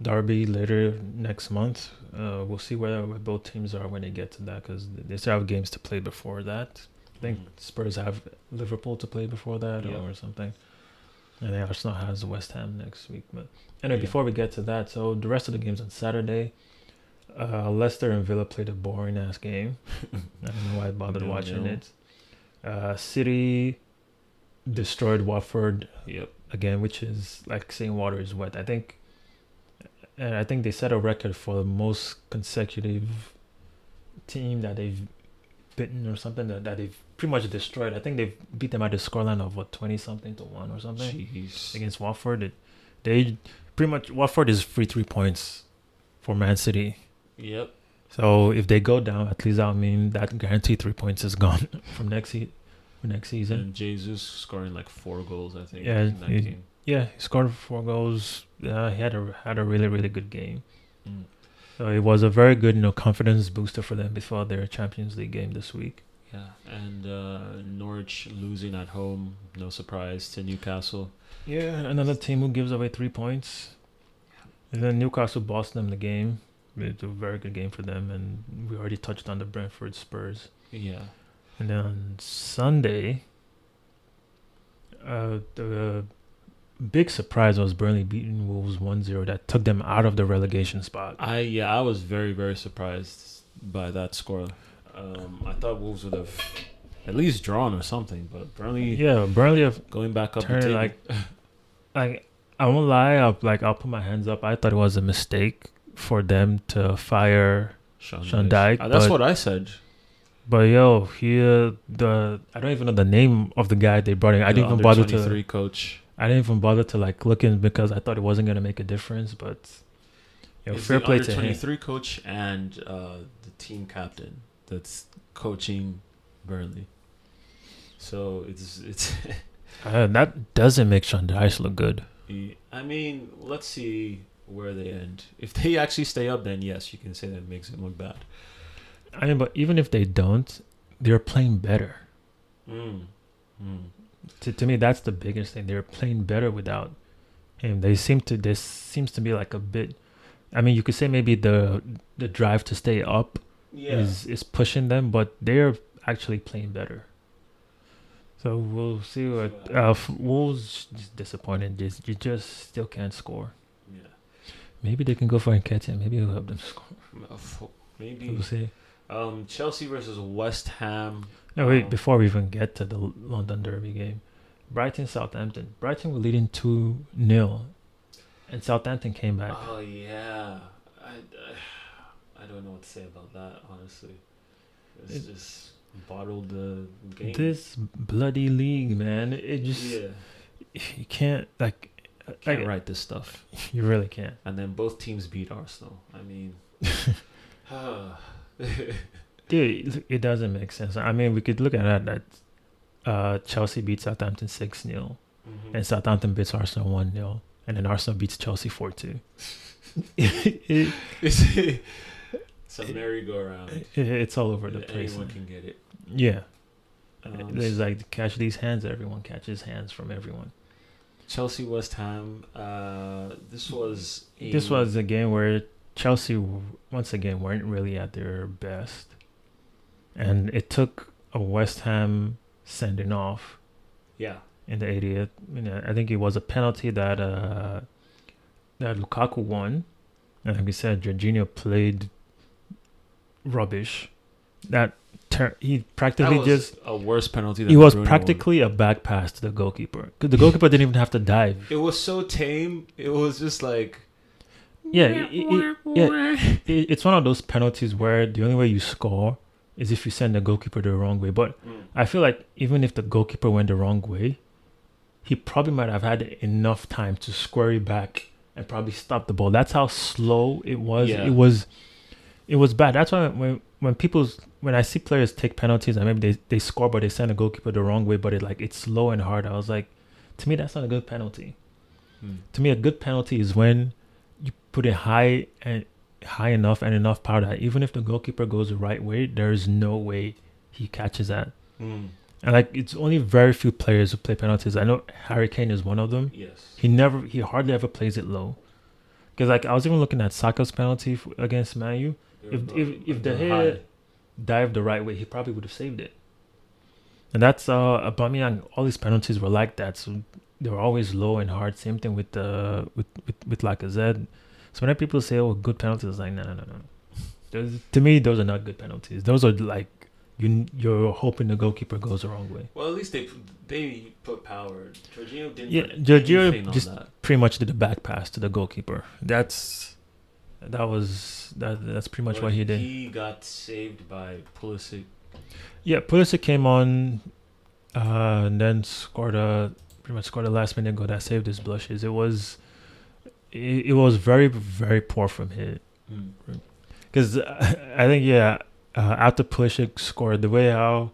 Derby later next month. Uh, we'll see where, where both teams are when they get to that because they still have games to play before that. I think Mhm. Spurs have Liverpool to play before that Yeah. or something. And then Arsenal has West Ham next week. But anyway, Yeah. before we get to that, so the rest of the games on Saturday, uh, Leicester and Villa played a boring ass game. I don't know why I bothered Nil, watching nil. it. Uh, City destroyed Watford Yep. again, which is like saying water is wet. I think, and I think they set a record for the most consecutive team that they've bitten or something that, that they've pretty much destroyed. I think they've beat them at the scoreline of what twenty something to one or something Jeez. against Watford. It, they pretty much Watford is free three points for Man City. Yep. So if they go down, at least would mean that guaranteed three points is gone from next se- for next season. And Jesus scoring like four goals, I think. Yeah, in that he- game. Yeah, he scored four goals. Uh, he had a had a really really good game. Mm. So it was a very good you know confidence booster for them before their Champions League game this week. Yeah, and uh, Norwich losing at home, no surprise to Newcastle. Yeah, another team who gives away three points. And then Newcastle bossed them the game. It's a very good game for them, and we already touched on the Brentford Spurs. Yeah, And then on Sunday, uh, the big surprise was Burnley beating Wolves 1-0 that took them out of the relegation spot. I yeah I was very very surprised by that score. Um, I thought Wolves would have at least drawn or something, but Burnley Yeah, Burnley have going back up the turned like like I won't lie, I'll, like I'll put my hands up. I thought it was a mistake for them to fire Sean, Sean Dyche. Dyche, Uh, that's but- what I said. But yo, here the I don't even know the name of the guy they brought in. I didn't even bother to. three coach. I didn't even bother to like look in because I thought it wasn't gonna make a difference. But yo, It's fair the play under to him. 23 coach and uh, the team captain that's coaching Burnley. So it's it's. Uh, that doesn't make Sean Dyche look good. I mean, let's see where they end. If they actually stay up, then yes, you can say that makes it look bad. I mean, but even if they don't, they're playing better. Mm. Mm. To to me, that's the biggest thing. They're playing better without him. They seem to. This seems to be like a bit. I mean, you could say maybe the the drive to stay up Yeah. is is pushing them, but they're actually playing better. So we'll see what uh, Wolves just disappointed. Just you just still can't score. yeah. Maybe they can go for Nketiah. Maybe it'll help them score. Uh, Maybe. We'll see. Um, Chelsea versus West Ham. No, wait. Um, Before we even get to the London Derby game, Brighton Southampton. Brighton were leading two 0 and Southampton came back. Oh yeah. I, I, I don't know what to say about that. Honestly, it's It- just bottled the game. This bloody league, man. It just yeah. you can't like. Can't like, write this stuff. You really can't. And then both teams beat Arsenal. I mean. Dude, it- doesn't make sense. I mean, we could look at that. That uh, Chelsea beats Southampton six 0 Mhm. and Southampton beats Arsenal one 0 and then Arsenal beats Chelsea four two. it, it's a merry-go-round. it- it's all over the place. Anyone can get it. Yeah, Um, there's like catch these hands. Everyone catches hands from everyone. Chelsea West Ham. Uh, this was a, This was a game where Chelsea once again weren't really at their best, and it took a West Ham sending off yeah in the 80th. You know, I think it was a penalty that uh, that Lukaku won, and like we said, Jorginho played rubbish. That ter- he that practically was just a worse penalty. Than it was the Bruno one. practically a back pass to the goalkeeper. the goalkeeper didn't even have to dive. It was so tame. It was just like Yeah, it- it- yeah. It, it's one of those penalties where the only way you score is if you send the goalkeeper the wrong way. But Mm. I feel like even if the goalkeeper went the wrong way, he probably might have had enough time to square it back and probably stop the ball. That's how slow it was. Yeah. It was, it was bad. That's why when when people when I see players take penalties and maybe they, they score but they send a goalkeeper the wrong way, but it like it's slow and hard. I was like, to me that's not a good penalty. Mm. To me, a good penalty is when you put it high and high enough and enough power that even if the goalkeeper goes the right way, there is no way he catches that. Mm. And like it's only very few players who play penalties. I know Harry Kane is one of them. Yes. He never, he hardly ever plays it low. Because like I was even looking at Saka's penalty against Man U. If- if- if the head- Dived the right way, he probably would have saved it. and that's uh Aubameyang. All these penalties were like that, so they were always low and hard. Same thing with uh with with with Lacazette. So whenever people say, "Oh, good penalties," like no, no, no, no. Those, to me, those are not good penalties. Those are like you you're hoping the goalkeeper goes the wrong way. Well, at least they they put power. Jorginho didn't. Yeah, Jorginho just- Pretty much did a back pass to the goalkeeper. That's that was that that's pretty much But what he did. He got saved by Pulisic. Yeah, Pulisic came on, uh, and then scored a pretty much scored a last minute goal that saved his blushes. It was, it, it was very very poor from him Mm. because I think yeah, uh, after Pulisic scored the way how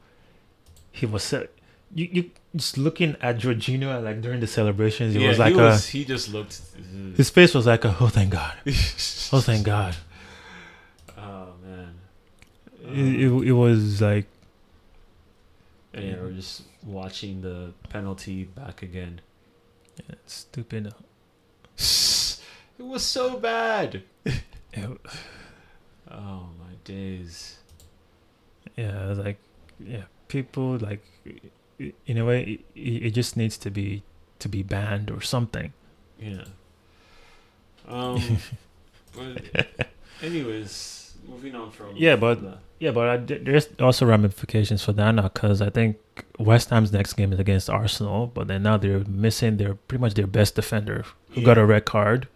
he was set, you you just looking at Jorginho like during the celebrations, it yeah, was like he a. He just looked. Mm. his face was like a oh thank God, oh thank God. oh man. It, it, it was like And yeah, we're just watching the penalty back again. yeah, stupid. It was so bad. Oh my days. yeah, like yeah, people like in a way it, it just needs to be to be banned or something. Yeah. Um. but anyways, moving on from. Yeah, but- that. Yeah, but I, there's also ramifications for that now because I think West Ham's next game is against Arsenal, but then now they're missing their pretty much their best defender who got a red card,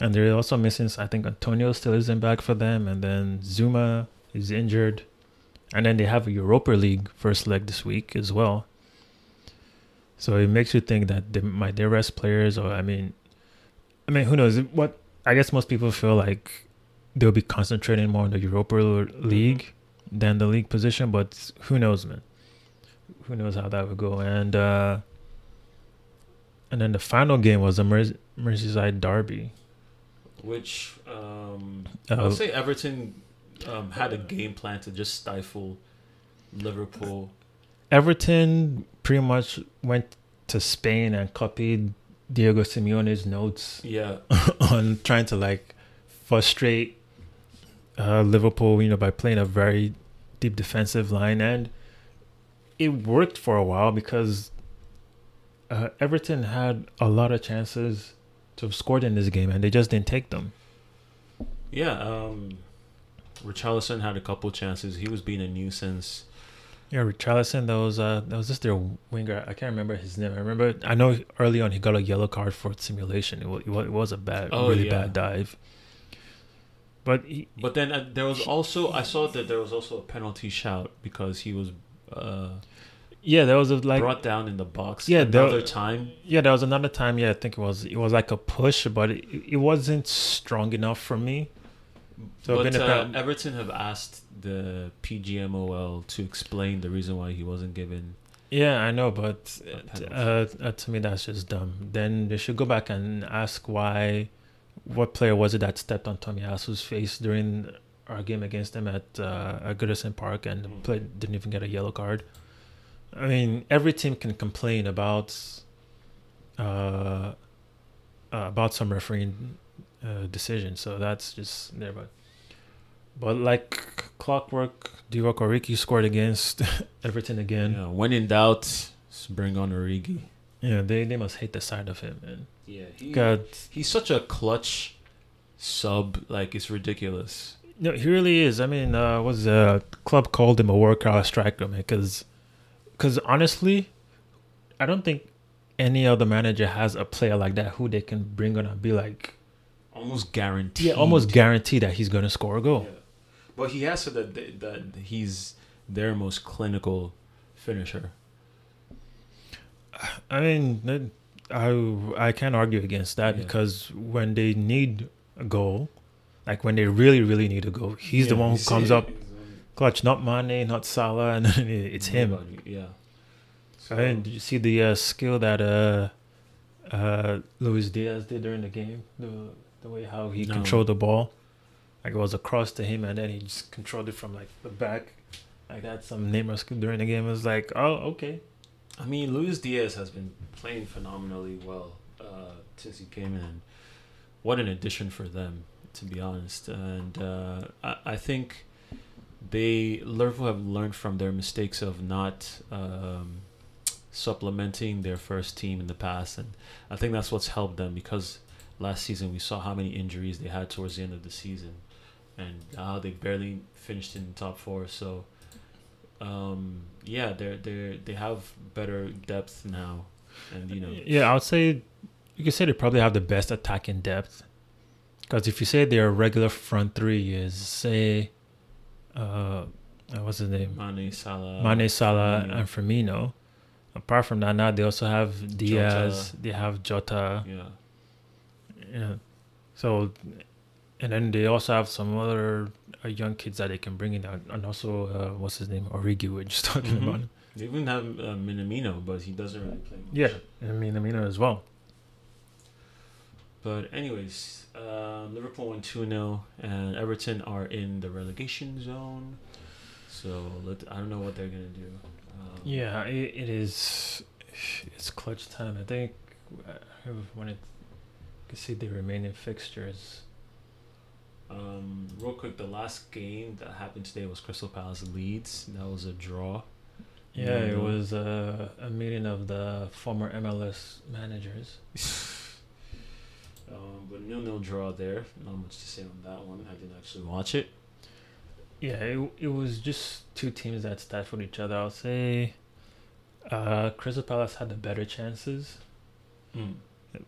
and they're also missing. I think Antonio still isn't back for them, and then Zouma is injured, and then they have a Europa League first leg this week as well. So it makes you think that they might they rest players, or I mean, I mean, who knows? What I guess most people feel like they'll be concentrating more on the Europa League than the league position, but who knows, man? Who knows how that would go? And uh and then the final game was the Merse- Merseyside derby. Which um, I Uh, would say Everton um, had a game plan to just stifle Liverpool. Everton pretty much went to Spain and copied Diego Simeone's notes Yeah, on trying to like frustrate uh, Liverpool, you know, by playing a very deep defensive line, and it worked for a while because uh, Everton had a lot of chances to have scored in this game, and they just didn't take them. yeah. Um, Richarlison had a couple chances. He was being a nuisance. Yeah, Richarlison, that was uh, that was just their winger. I can't remember his name. I remember, I know early on he got a yellow card for simulation. It was, it was, a bad, Oh, really yeah. bad dive. But he, But then uh, there was also I saw that there was also a penalty shout because he was uh, yeah, there was a, like brought down in the box. Yeah, there- another time. Yeah, there was another time. Yeah, I think it was it was like a push, but it, it wasn't strong enough for me. So but uh, Everton have asked the PGMOL to explain the reason why he wasn't given. Yeah, I know, but uh, uh, to me that's just dumb. Then they should go back and ask why, what player was it that stepped on Tomiyasu's face during our game against them at uh, at Goodison Park and the Mm. player didn't even get a yellow card. I mean, every team can complain about uh, uh about some refereeing uh, decision, so that's just there. But but like clockwork, Divock Origi scored against Everton again. Yeah, when in doubt, bring on Origi. Yeah, they, they must hate the sight of him, man. Yeah, he, God, he's such a clutch sub. Like it's ridiculous. no, he really is. I mean, uh, was the club called him a workout striker, man? Because, because honestly, I don't think any other manager has a player like that who they can bring on and be like, Almost guaranteed. yeah, almost guarantee that he's gonna score a goal. Yeah. But he has said that th- that he's their most clinical finisher. I mean, I I can't argue against that Yeah. because when they need a goal, like when they really really need a goal, he's the one who comes up clutch, not Mane, not Salah, and it's him. Yeah. I mean, did you see the uh, skill that uh, uh, Luis Diaz did during the game? The the way how he No. controlled the ball, like it was across to him, and then he just controlled it from like the back, like that. Some Neymar during the game. It was like, oh, okay. I mean, Luis Diaz has been playing phenomenally well uh, since he came in. What an addition for them, to be honest. And uh, I, I think they Liverpool have learned from their mistakes of not um, supplementing their first team in the past, and I think that's what's helped them because last season we saw how many injuries they had towards the end of the season, and how they barely finished in the top four. So, um, yeah, they're they they have better depth now, and you know, Yeah, I would say you could say they probably have the best attacking depth. Because if you say their regular front three is say, uh, what's his name, Mane, Salah, Mane, Salah, Firmino. and Firmino. Apart from that, now they also have Diaz. They have Jota. yeah, Yeah. So, and then they also have some other uh, young kids that they can bring in, and and also uh, what's his name, Origi. We are just talking Mhm. about. They even have uh, Minamino, but he doesn't really play. Much. Yeah, I mean, Amino as well. But anyways, uh, Liverpool won two 0 and Everton are in the relegation zone. So let, I don't know what they're gonna do. Um, Yeah, it, it is. It's clutch time. I think uh, when it you see the remaining fixtures. Um, real quick, the last game that happened today was Crystal Palace Leeds. That was a draw. Yeah, it was uh, a meeting of the former MLS managers. Um, but nil nil draw there. Not much to say on that one. I didn't actually watch it. Yeah, it, it was just two teams that stifled each other. I'll say uh, Crystal Palace had the better chances,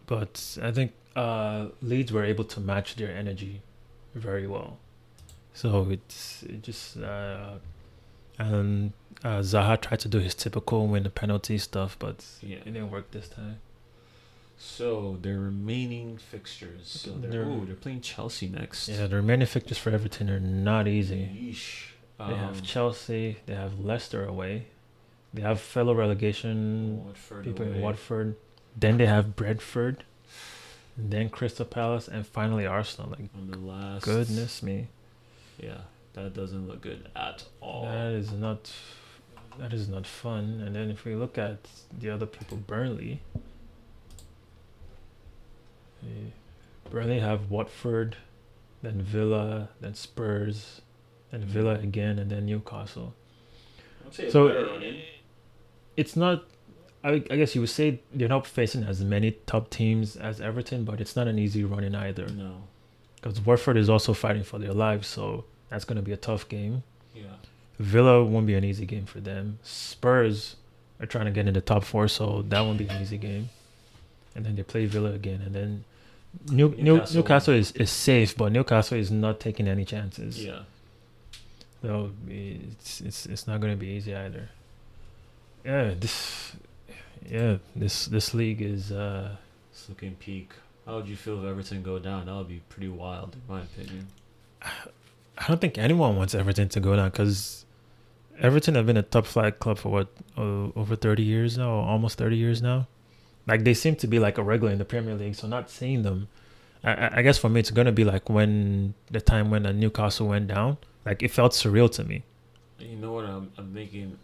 but I think uh, Leeds were able to match their energy very well. So it's it just uh, and uh, Zaha tried to do his typical win the penalty stuff, but Yeah. it didn't work this time. So their remaining fixtures. So they're, They're- ooh, they're playing Chelsea next. Yeah, the remaining fixtures for Everton are not easy. Yeesh. They have Um, Chelsea, they have Leicester away, they have fellow relegation Watford people in away. Watford. Then they have Brentford, then Crystal Palace, and finally Arsenal. Like on the last. goodness me, Yeah, that doesn't look good at all. that is not that is not fun. And then if we look at the other people, Burnley, eh, Burnley have Watford, then Villa, then Spurs, then Villa again, and then Newcastle. So a better run in. it's not. I, I guess you would say they're not facing as many top teams as Everton, but it's not an easy run in either. No. because Watford is also fighting for their lives, so that's going to be a tough game. Yeah. Villa won't be an easy game for them. Spurs are trying to get in the top four, so that won't be an easy game. And then they play Villa again, and then New, Newcastle, Newcastle. Newcastle is, is safe, but Newcastle is not taking any chances. Yeah. So it's it's it's not going to be easy either. Yeah, this yeah this this league is uh It's looking peak. How would you feel if Everton go down? That would be pretty wild, in my opinion. I don't think anyone wants Everton to go down because Everton have been a top flight club for what uh, over thirty years now, almost thirty years now. Like they seem to be like a regular in the Premier League. So not seeing them, I, I- guess for me it's gonna be like when the time when Newcastle went down. Like it felt surreal to me. You know what I'm, I'm thinking?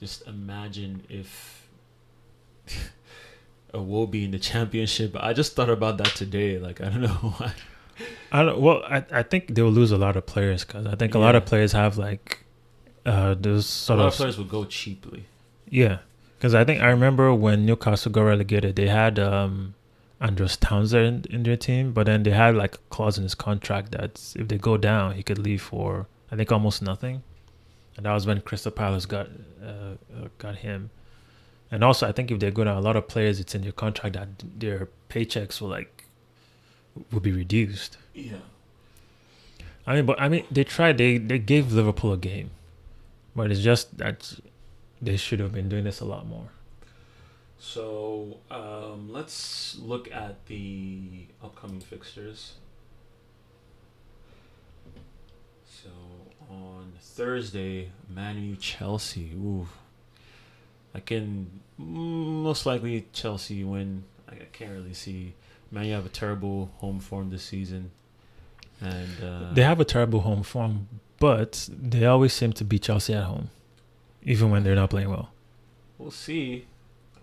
Just imagine if a will be in the championship. I just thought about that today. Like I don't know why. I don't. Well, I I think they'll lose a lot of players because I think a lot of players have like uh those A sort lot of of players would go cheaply. Yeah, because I think I remember when Newcastle got relegated, they had um, Andros Townsend in, in their team, but then they had like a clause in his contract that if they go down, he could leave for I think almost nothing, and that was when Crystal Palace got uh, uh, got him. And also, I think if they go down, a lot of players, it's in their contract that their paychecks will like will be reduced. Yeah. I mean, but I mean, they tried. They they gave Liverpool a game, but it's just that they should have been doing this a lot more. So um, let's look at the upcoming fixtures. So on Thursday, Man U Chelsea. Ooh, I can most likely Chelsea win. I I can't really see. Man, you have a terrible home form this season, and uh, They have a terrible home form, but they always seem to beat Chelsea at home, even when they're not playing well. we'll see.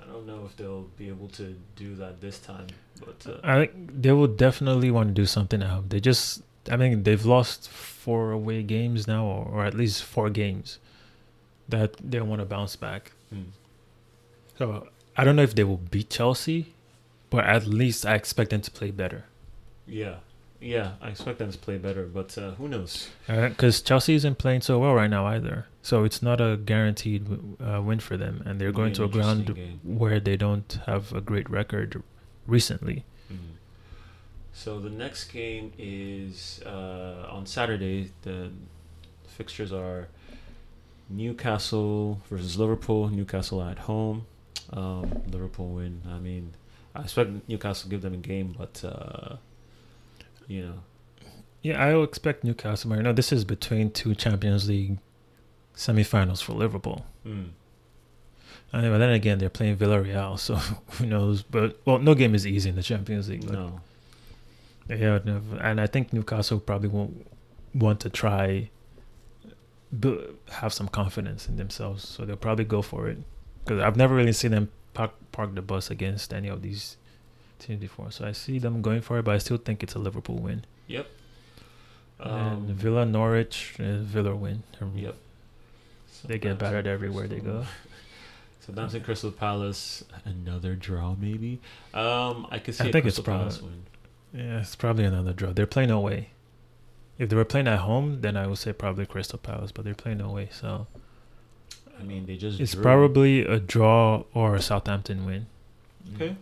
I don't know if they'll be able to do that this time, but uh, I think they will definitely want to do something at home. They just I mean, they've lost four away games now, or, or at least four games that they want to bounce back. Mm. So I don't know if they will beat Chelsea, but at least I expect them to play better. Yeah, yeah. I expect them to play better, but uh, who knows? Because Chelsea isn't playing so well right now either, so it's not a guaranteed uh, win for them, and they're going to a ground game. where they don't have a great record recently. Mhm. So the next game is uh, on Saturday. The fixtures are Newcastle versus Liverpool. Newcastle at home. Um, Liverpool win. I mean, I expect Newcastle to give them a game, but uh, you know, Yeah, I expect Newcastle. You know, this is between two Champions League semifinals for Liverpool. mm, mean, then again, they're playing Villarreal, so who knows? But well, no game is easy in the Champions League. No, Yeah, and I think Newcastle probably won't want to try have some confidence in themselves, so they'll probably go for it. Because I've never really seen them park park the bus against any of these teams before, so I see them going for it, but I still think it's a Liverpool win. Yep. And um, Villa Norwich, uh, Villa win. Um, Yep. They get battered everywhere they go. Southampton, Crystal Palace, another draw maybe. Um, I could see I think it's Crystal prob- Palace win. Yeah, it's probably another draw. They're playing away. If they were playing at home, then I would say probably Crystal Palace, but they're playing away, so I mean, they just it's drew. probably a draw or a Southampton win. Okay.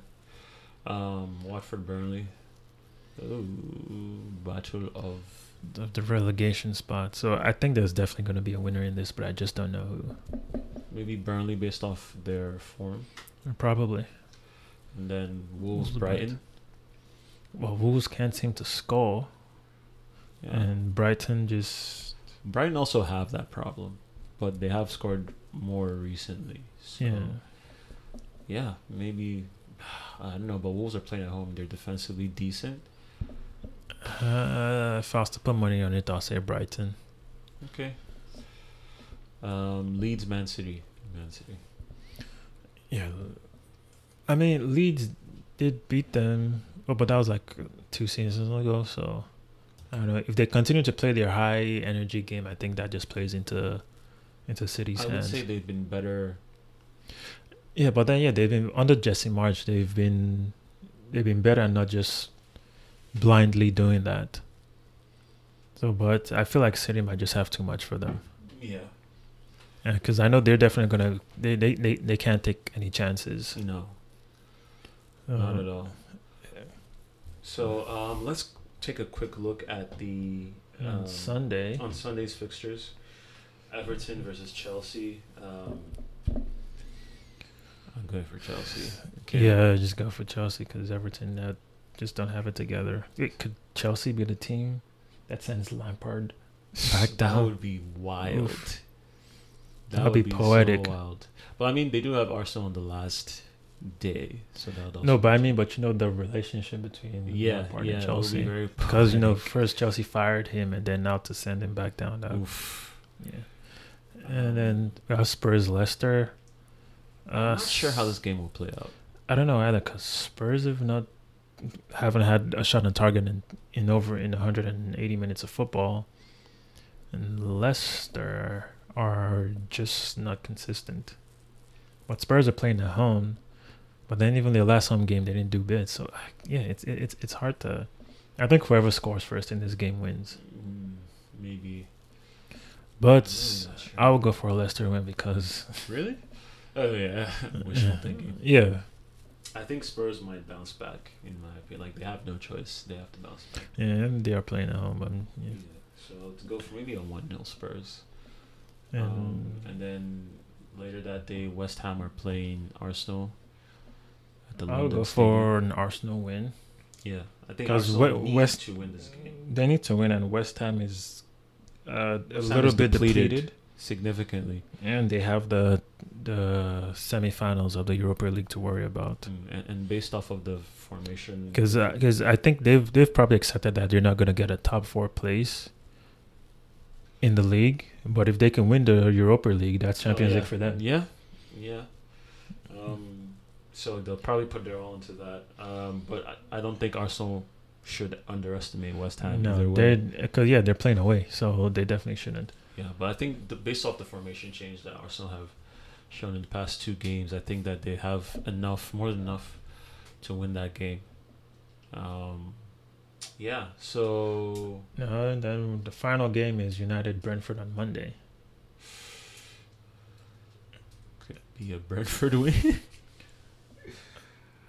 Um, Watford, Burnley. Ooh, battle of. The, the relegation spot. So I think there's definitely going to be a winner in this, but I just don't know who. Maybe Burnley based off their form, Probably. and then Wolves, Wolves, Brighton. Well, Wolves can't seem to score, Yeah. and Brighton just Brighton also have that problem, but they have scored more recently. So yeah. yeah, maybe I don't know, but Wolves are playing at home. They're defensively decent. Uh, if I was to put money on it, I'll say Brighton. Okay. Um, Leeds, Man City, Man City. Yeah. I mean, Leeds did beat them, oh, but that was like two seasons ago. So I don't know if they continue to play their high energy game. I think that just plays into into City's I would say they've been better. Yeah, but then yeah, they've been under Jesse Marsch. They've been they've been better and not just blindly doing that. So, but I feel like City might just have too much for them. Yeah. because I know they're definitely gonna they, they they they can't take any chances. No, Uh, not at all. So um, let's take a quick look at the on um, Sunday, on Sunday's fixtures. Everton versus Chelsea. Um, I'm going for Chelsea. yeah, just go for Chelsea because Everton uh, just don't have it together. It, could Chelsea be the team that sends Lampard back down? That would be wild. Oof. That That'd be be poetic. So wild. But I mean, they do have Arsenal on the last day, so that would No, also but I mean, but you know the relationship between yeah, Lampard yeah, and that would be Chelsea. very Because you know, first Chelsea fired him, and then now to send him back down. That, Oof. yeah. And then uh, Spurs Leicester. Uh, I'm not sure how this game will play out. I don't know either because Spurs have not haven't had a shot on target in, in over in 180 minutes of football, and Leicester are just not consistent. But Spurs are playing at home, but then even their last home game they didn't do bad. So yeah, it's it's it's hard to. I think whoever scores first in this game wins. Mm, maybe. But I'm not sure. I will go for a Leicester win because Really? Oh yeah, wishful thinking. yeah, I think Spurs might bounce back. In my opinion, like they have no choice; they have to bounce back. yeah, and they are playing at home. But, yeah. So to go for maybe a one 0 Spurs, And, um, and then later that day, West Ham are playing Arsenal. At the I'll London go Stadium. for an Arsenal win. yeah. I think because we- West- to win this game They need to win, and West Ham is uh, a little bit depleted. depleted. significantly, and they have the the semifinals of the Europa League to worry about. Mm, and, and based off of the formation, Because because I think they've they've probably accepted that they're not going to get a top four place in the league, but if they can win the Europa League, that's Champions Oh, yeah. League for them. Yeah, yeah. Um, so they'll probably put their all into that. Um, but I, I don't think Arsenal should underestimate West Ham. no, either way. they because yeah, they're playing away, so they definitely shouldn't. Yeah, but I think the, based off the formation change that Arsenal have shown in the past two games, I think that they have enough, more than enough, to win that game. Um, yeah. So No, and then the final game is United Brentford on Monday. could be a Brentford win.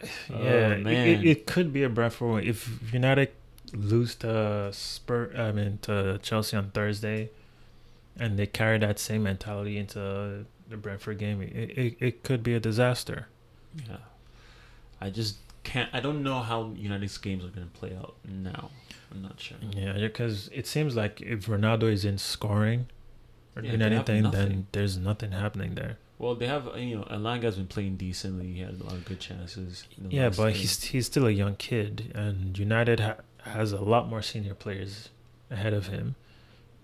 Oh, yeah, Oh, it- it, could be a Brentford win. if United lose to Spur. I mean to Chelsea on Thursday, and they carry that same mentality into the Brentford game. It it, it could be a disaster. yeah. I just can't. I don't know how United's games are going to play out now. I'm not sure. Yeah, because it seems like if Ronaldo isn't scoring or Yeah, doing anything, then there's nothing happening there. Well, they have you know Elanga's been playing decently. He had a lot of good chances. Yeah, but game. he's he's still a young kid, and United ha- has a lot more senior players ahead of him,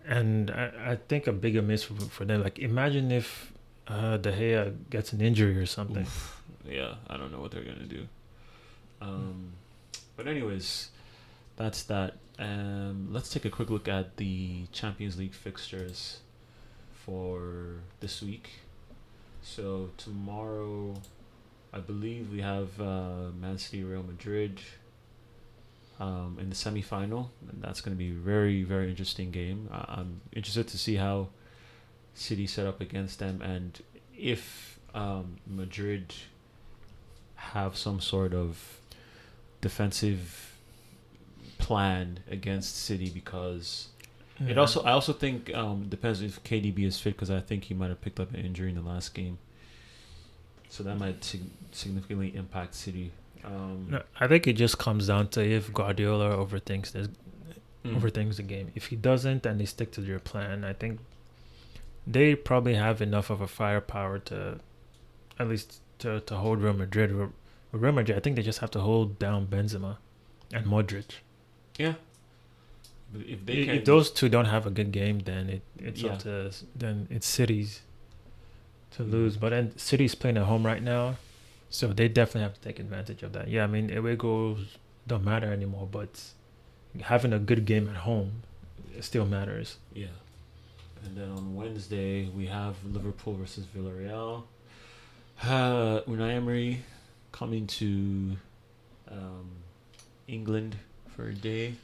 and I, I think a bigger miss for, for them. Like imagine if uh, De Gea gets an injury or something. Oof. yeah, I don't know what they're gonna do. Um, but anyways, that's that. Um, let's take a quick look at the Champions League fixtures for this week. So tomorrow, I believe we have uh, Man City, Real Madrid. Um, in the semifinal, and that's going to be a very, very interesting game. I- I'm interested to see how City set up against them, and if um, Madrid have some sort of defensive plan against City because it also I also think um, depends if KDB is fit because I think he might have picked up an injury in the last game, so that might sig- significantly impact City. Um, No, I think it just comes down to if Guardiola overthinks this, mm, overthinks the game. If he doesn't, and they stick to their plan, I think they probably have enough of a firepower to, at least to to hold Real Madrid. Real Madrid, I think they just have to hold down Benzema and Modric. yeah. But If they I- can, if those two don't have a good game, then it it's Yeah. up to then it's City's to Mhm. lose. But then City's playing at home right now, so they definitely have to take advantage of that. Yeah, I mean away goals don't matter anymore, but having a good game at home still matters. Yeah. And then on Wednesday we have Liverpool versus Villarreal. Uh, Unai Emery coming to um, England for a day.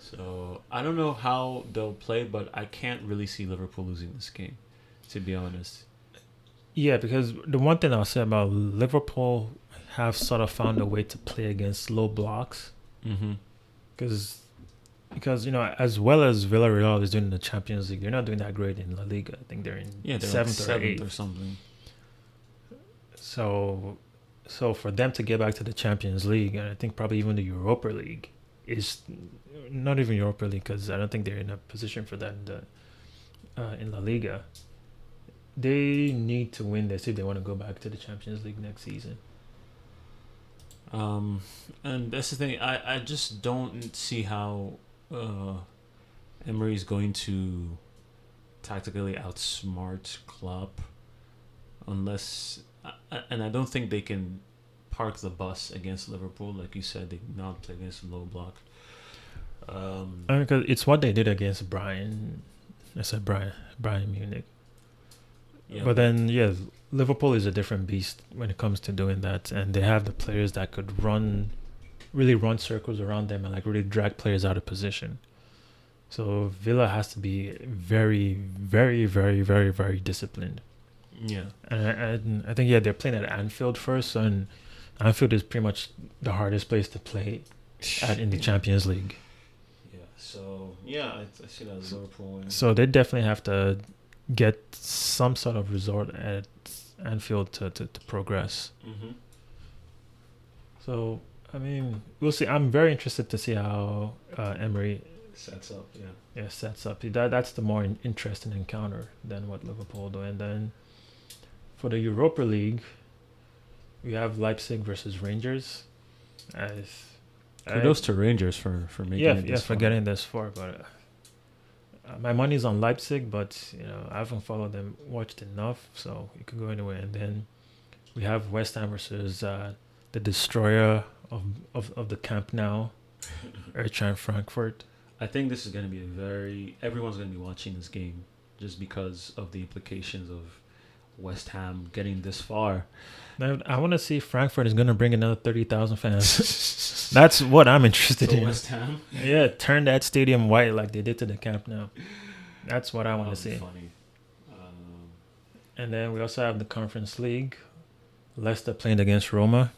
So I don't know how they'll play, but I can't really see Liverpool losing this game, to be honest. Yeah, because the one thing I'll say about Liverpool have sort of found a way to play against low blocks Mm-hmm. because because you know as well as Villarreal is doing in the Champions League, they're not doing that great in La Liga. I think they're in Yeah, they're seventh, like or seventh eighth. or something. So, so for them to get back to the Champions League, and I think probably even the Europa League is not even Europa League because I don't think they're in a position for that in the uh, in La Liga. They need to win this if they want to go back to the Champions League next season. Um, and that's the thing. I, I just don't see how uh, is going to tactically outsmart Klopp, unless I- and I don't think they can park the bus against Liverpool. Like you said, they not against low block. Um, Because it's what they did against Bayern. I said Bayern Bayern Munich. yeah, But then, yeah, Liverpool is a different beast when it comes to doing that, and they have the players that could run, really run circles around them and like really drag players out of position. So Villa has to be very, very, very, very, very disciplined. yeah, And I, and I think yeah, they're playing at Anfield first, and Anfield is pretty much the hardest place to play at in the Champions League. yeah. So yeah, I, I see that as Liverpool. So they definitely have to get some sort of result at Anfield to, to, to progress. Mhm. So I mean, we'll see. I'm very interested to see how uh, Emery sets up. Yeah. yeah, sets up. That that's the more interesting encounter than what Liverpool do. And then for the Europa League, we have Leipzig versus Rangers. As Kudos to Rangers for for making yeah, it yeah, this for getting this far. But uh, my money's on Leipzig, but you know I haven't followed them, watched enough, so it could go anywhere. And then we have West Ham versus uh, the destroyer of, of of the Camp Nou, Eintracht Frankfurt. I think this is going to be a very everyone's going to be watching this game just because of the implications of West Ham getting this far. Now, I want to see if Frankfurt is going to bring another thirty thousand fans. That's what I'm interested So in. West Ham. Yeah, turn that stadium white like they did to the Camp Nou. That's what I want to That would be see. Funny. Um, And then we also have the Conference League. Leicester playing against Roma.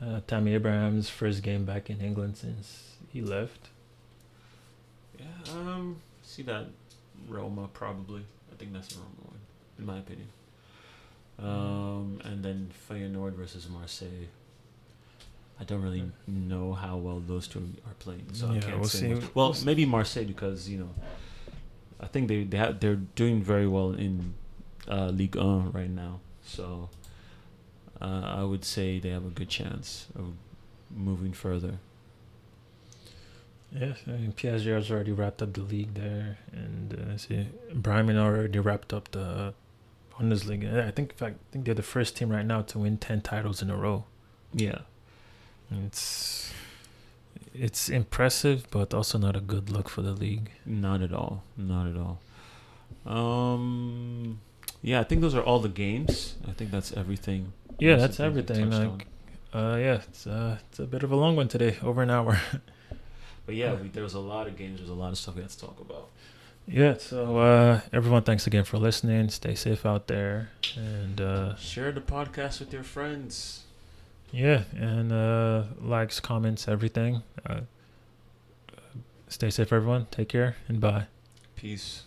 Uh, Tammy Abraham's first game back in England since he left. yeah. Um. See that Roma probably. I think that's a Roma one, in my opinion. Um. And then Feyenoord versus Marseille. I don't really know how well those two are playing, so I can't we'll say. much. Well, maybe Marseille because you know, I think they they have, they're doing very well in uh, Ligue 1 right now. So uh, I would say they have a good chance of moving further. Yes, I mean, PSG has already wrapped up the league there, and uh, see, Bayern already wrapped up the Bundesliga. I think, in fact, I think they're the first team right now to win ten titles in a row. Yeah. It's it's impressive, but also not a good look for the league. Not at all. Not at all. Um, yeah, I think those are all the games. I think that's everything. Yeah, Most that's the things we everything. Like, uh, yeah, it's uh, it's a bit of a long one today, over an hour. But yeah, we, there was a lot of games. There's a lot of stuff we had to talk about. Yeah, so uh, everyone, thanks again for listening. Stay safe out there, and uh, Share the podcast with your friends. yeah, and uh, likes, comments, everything. Uh, stay safe, everyone. Take care, and bye. Peace.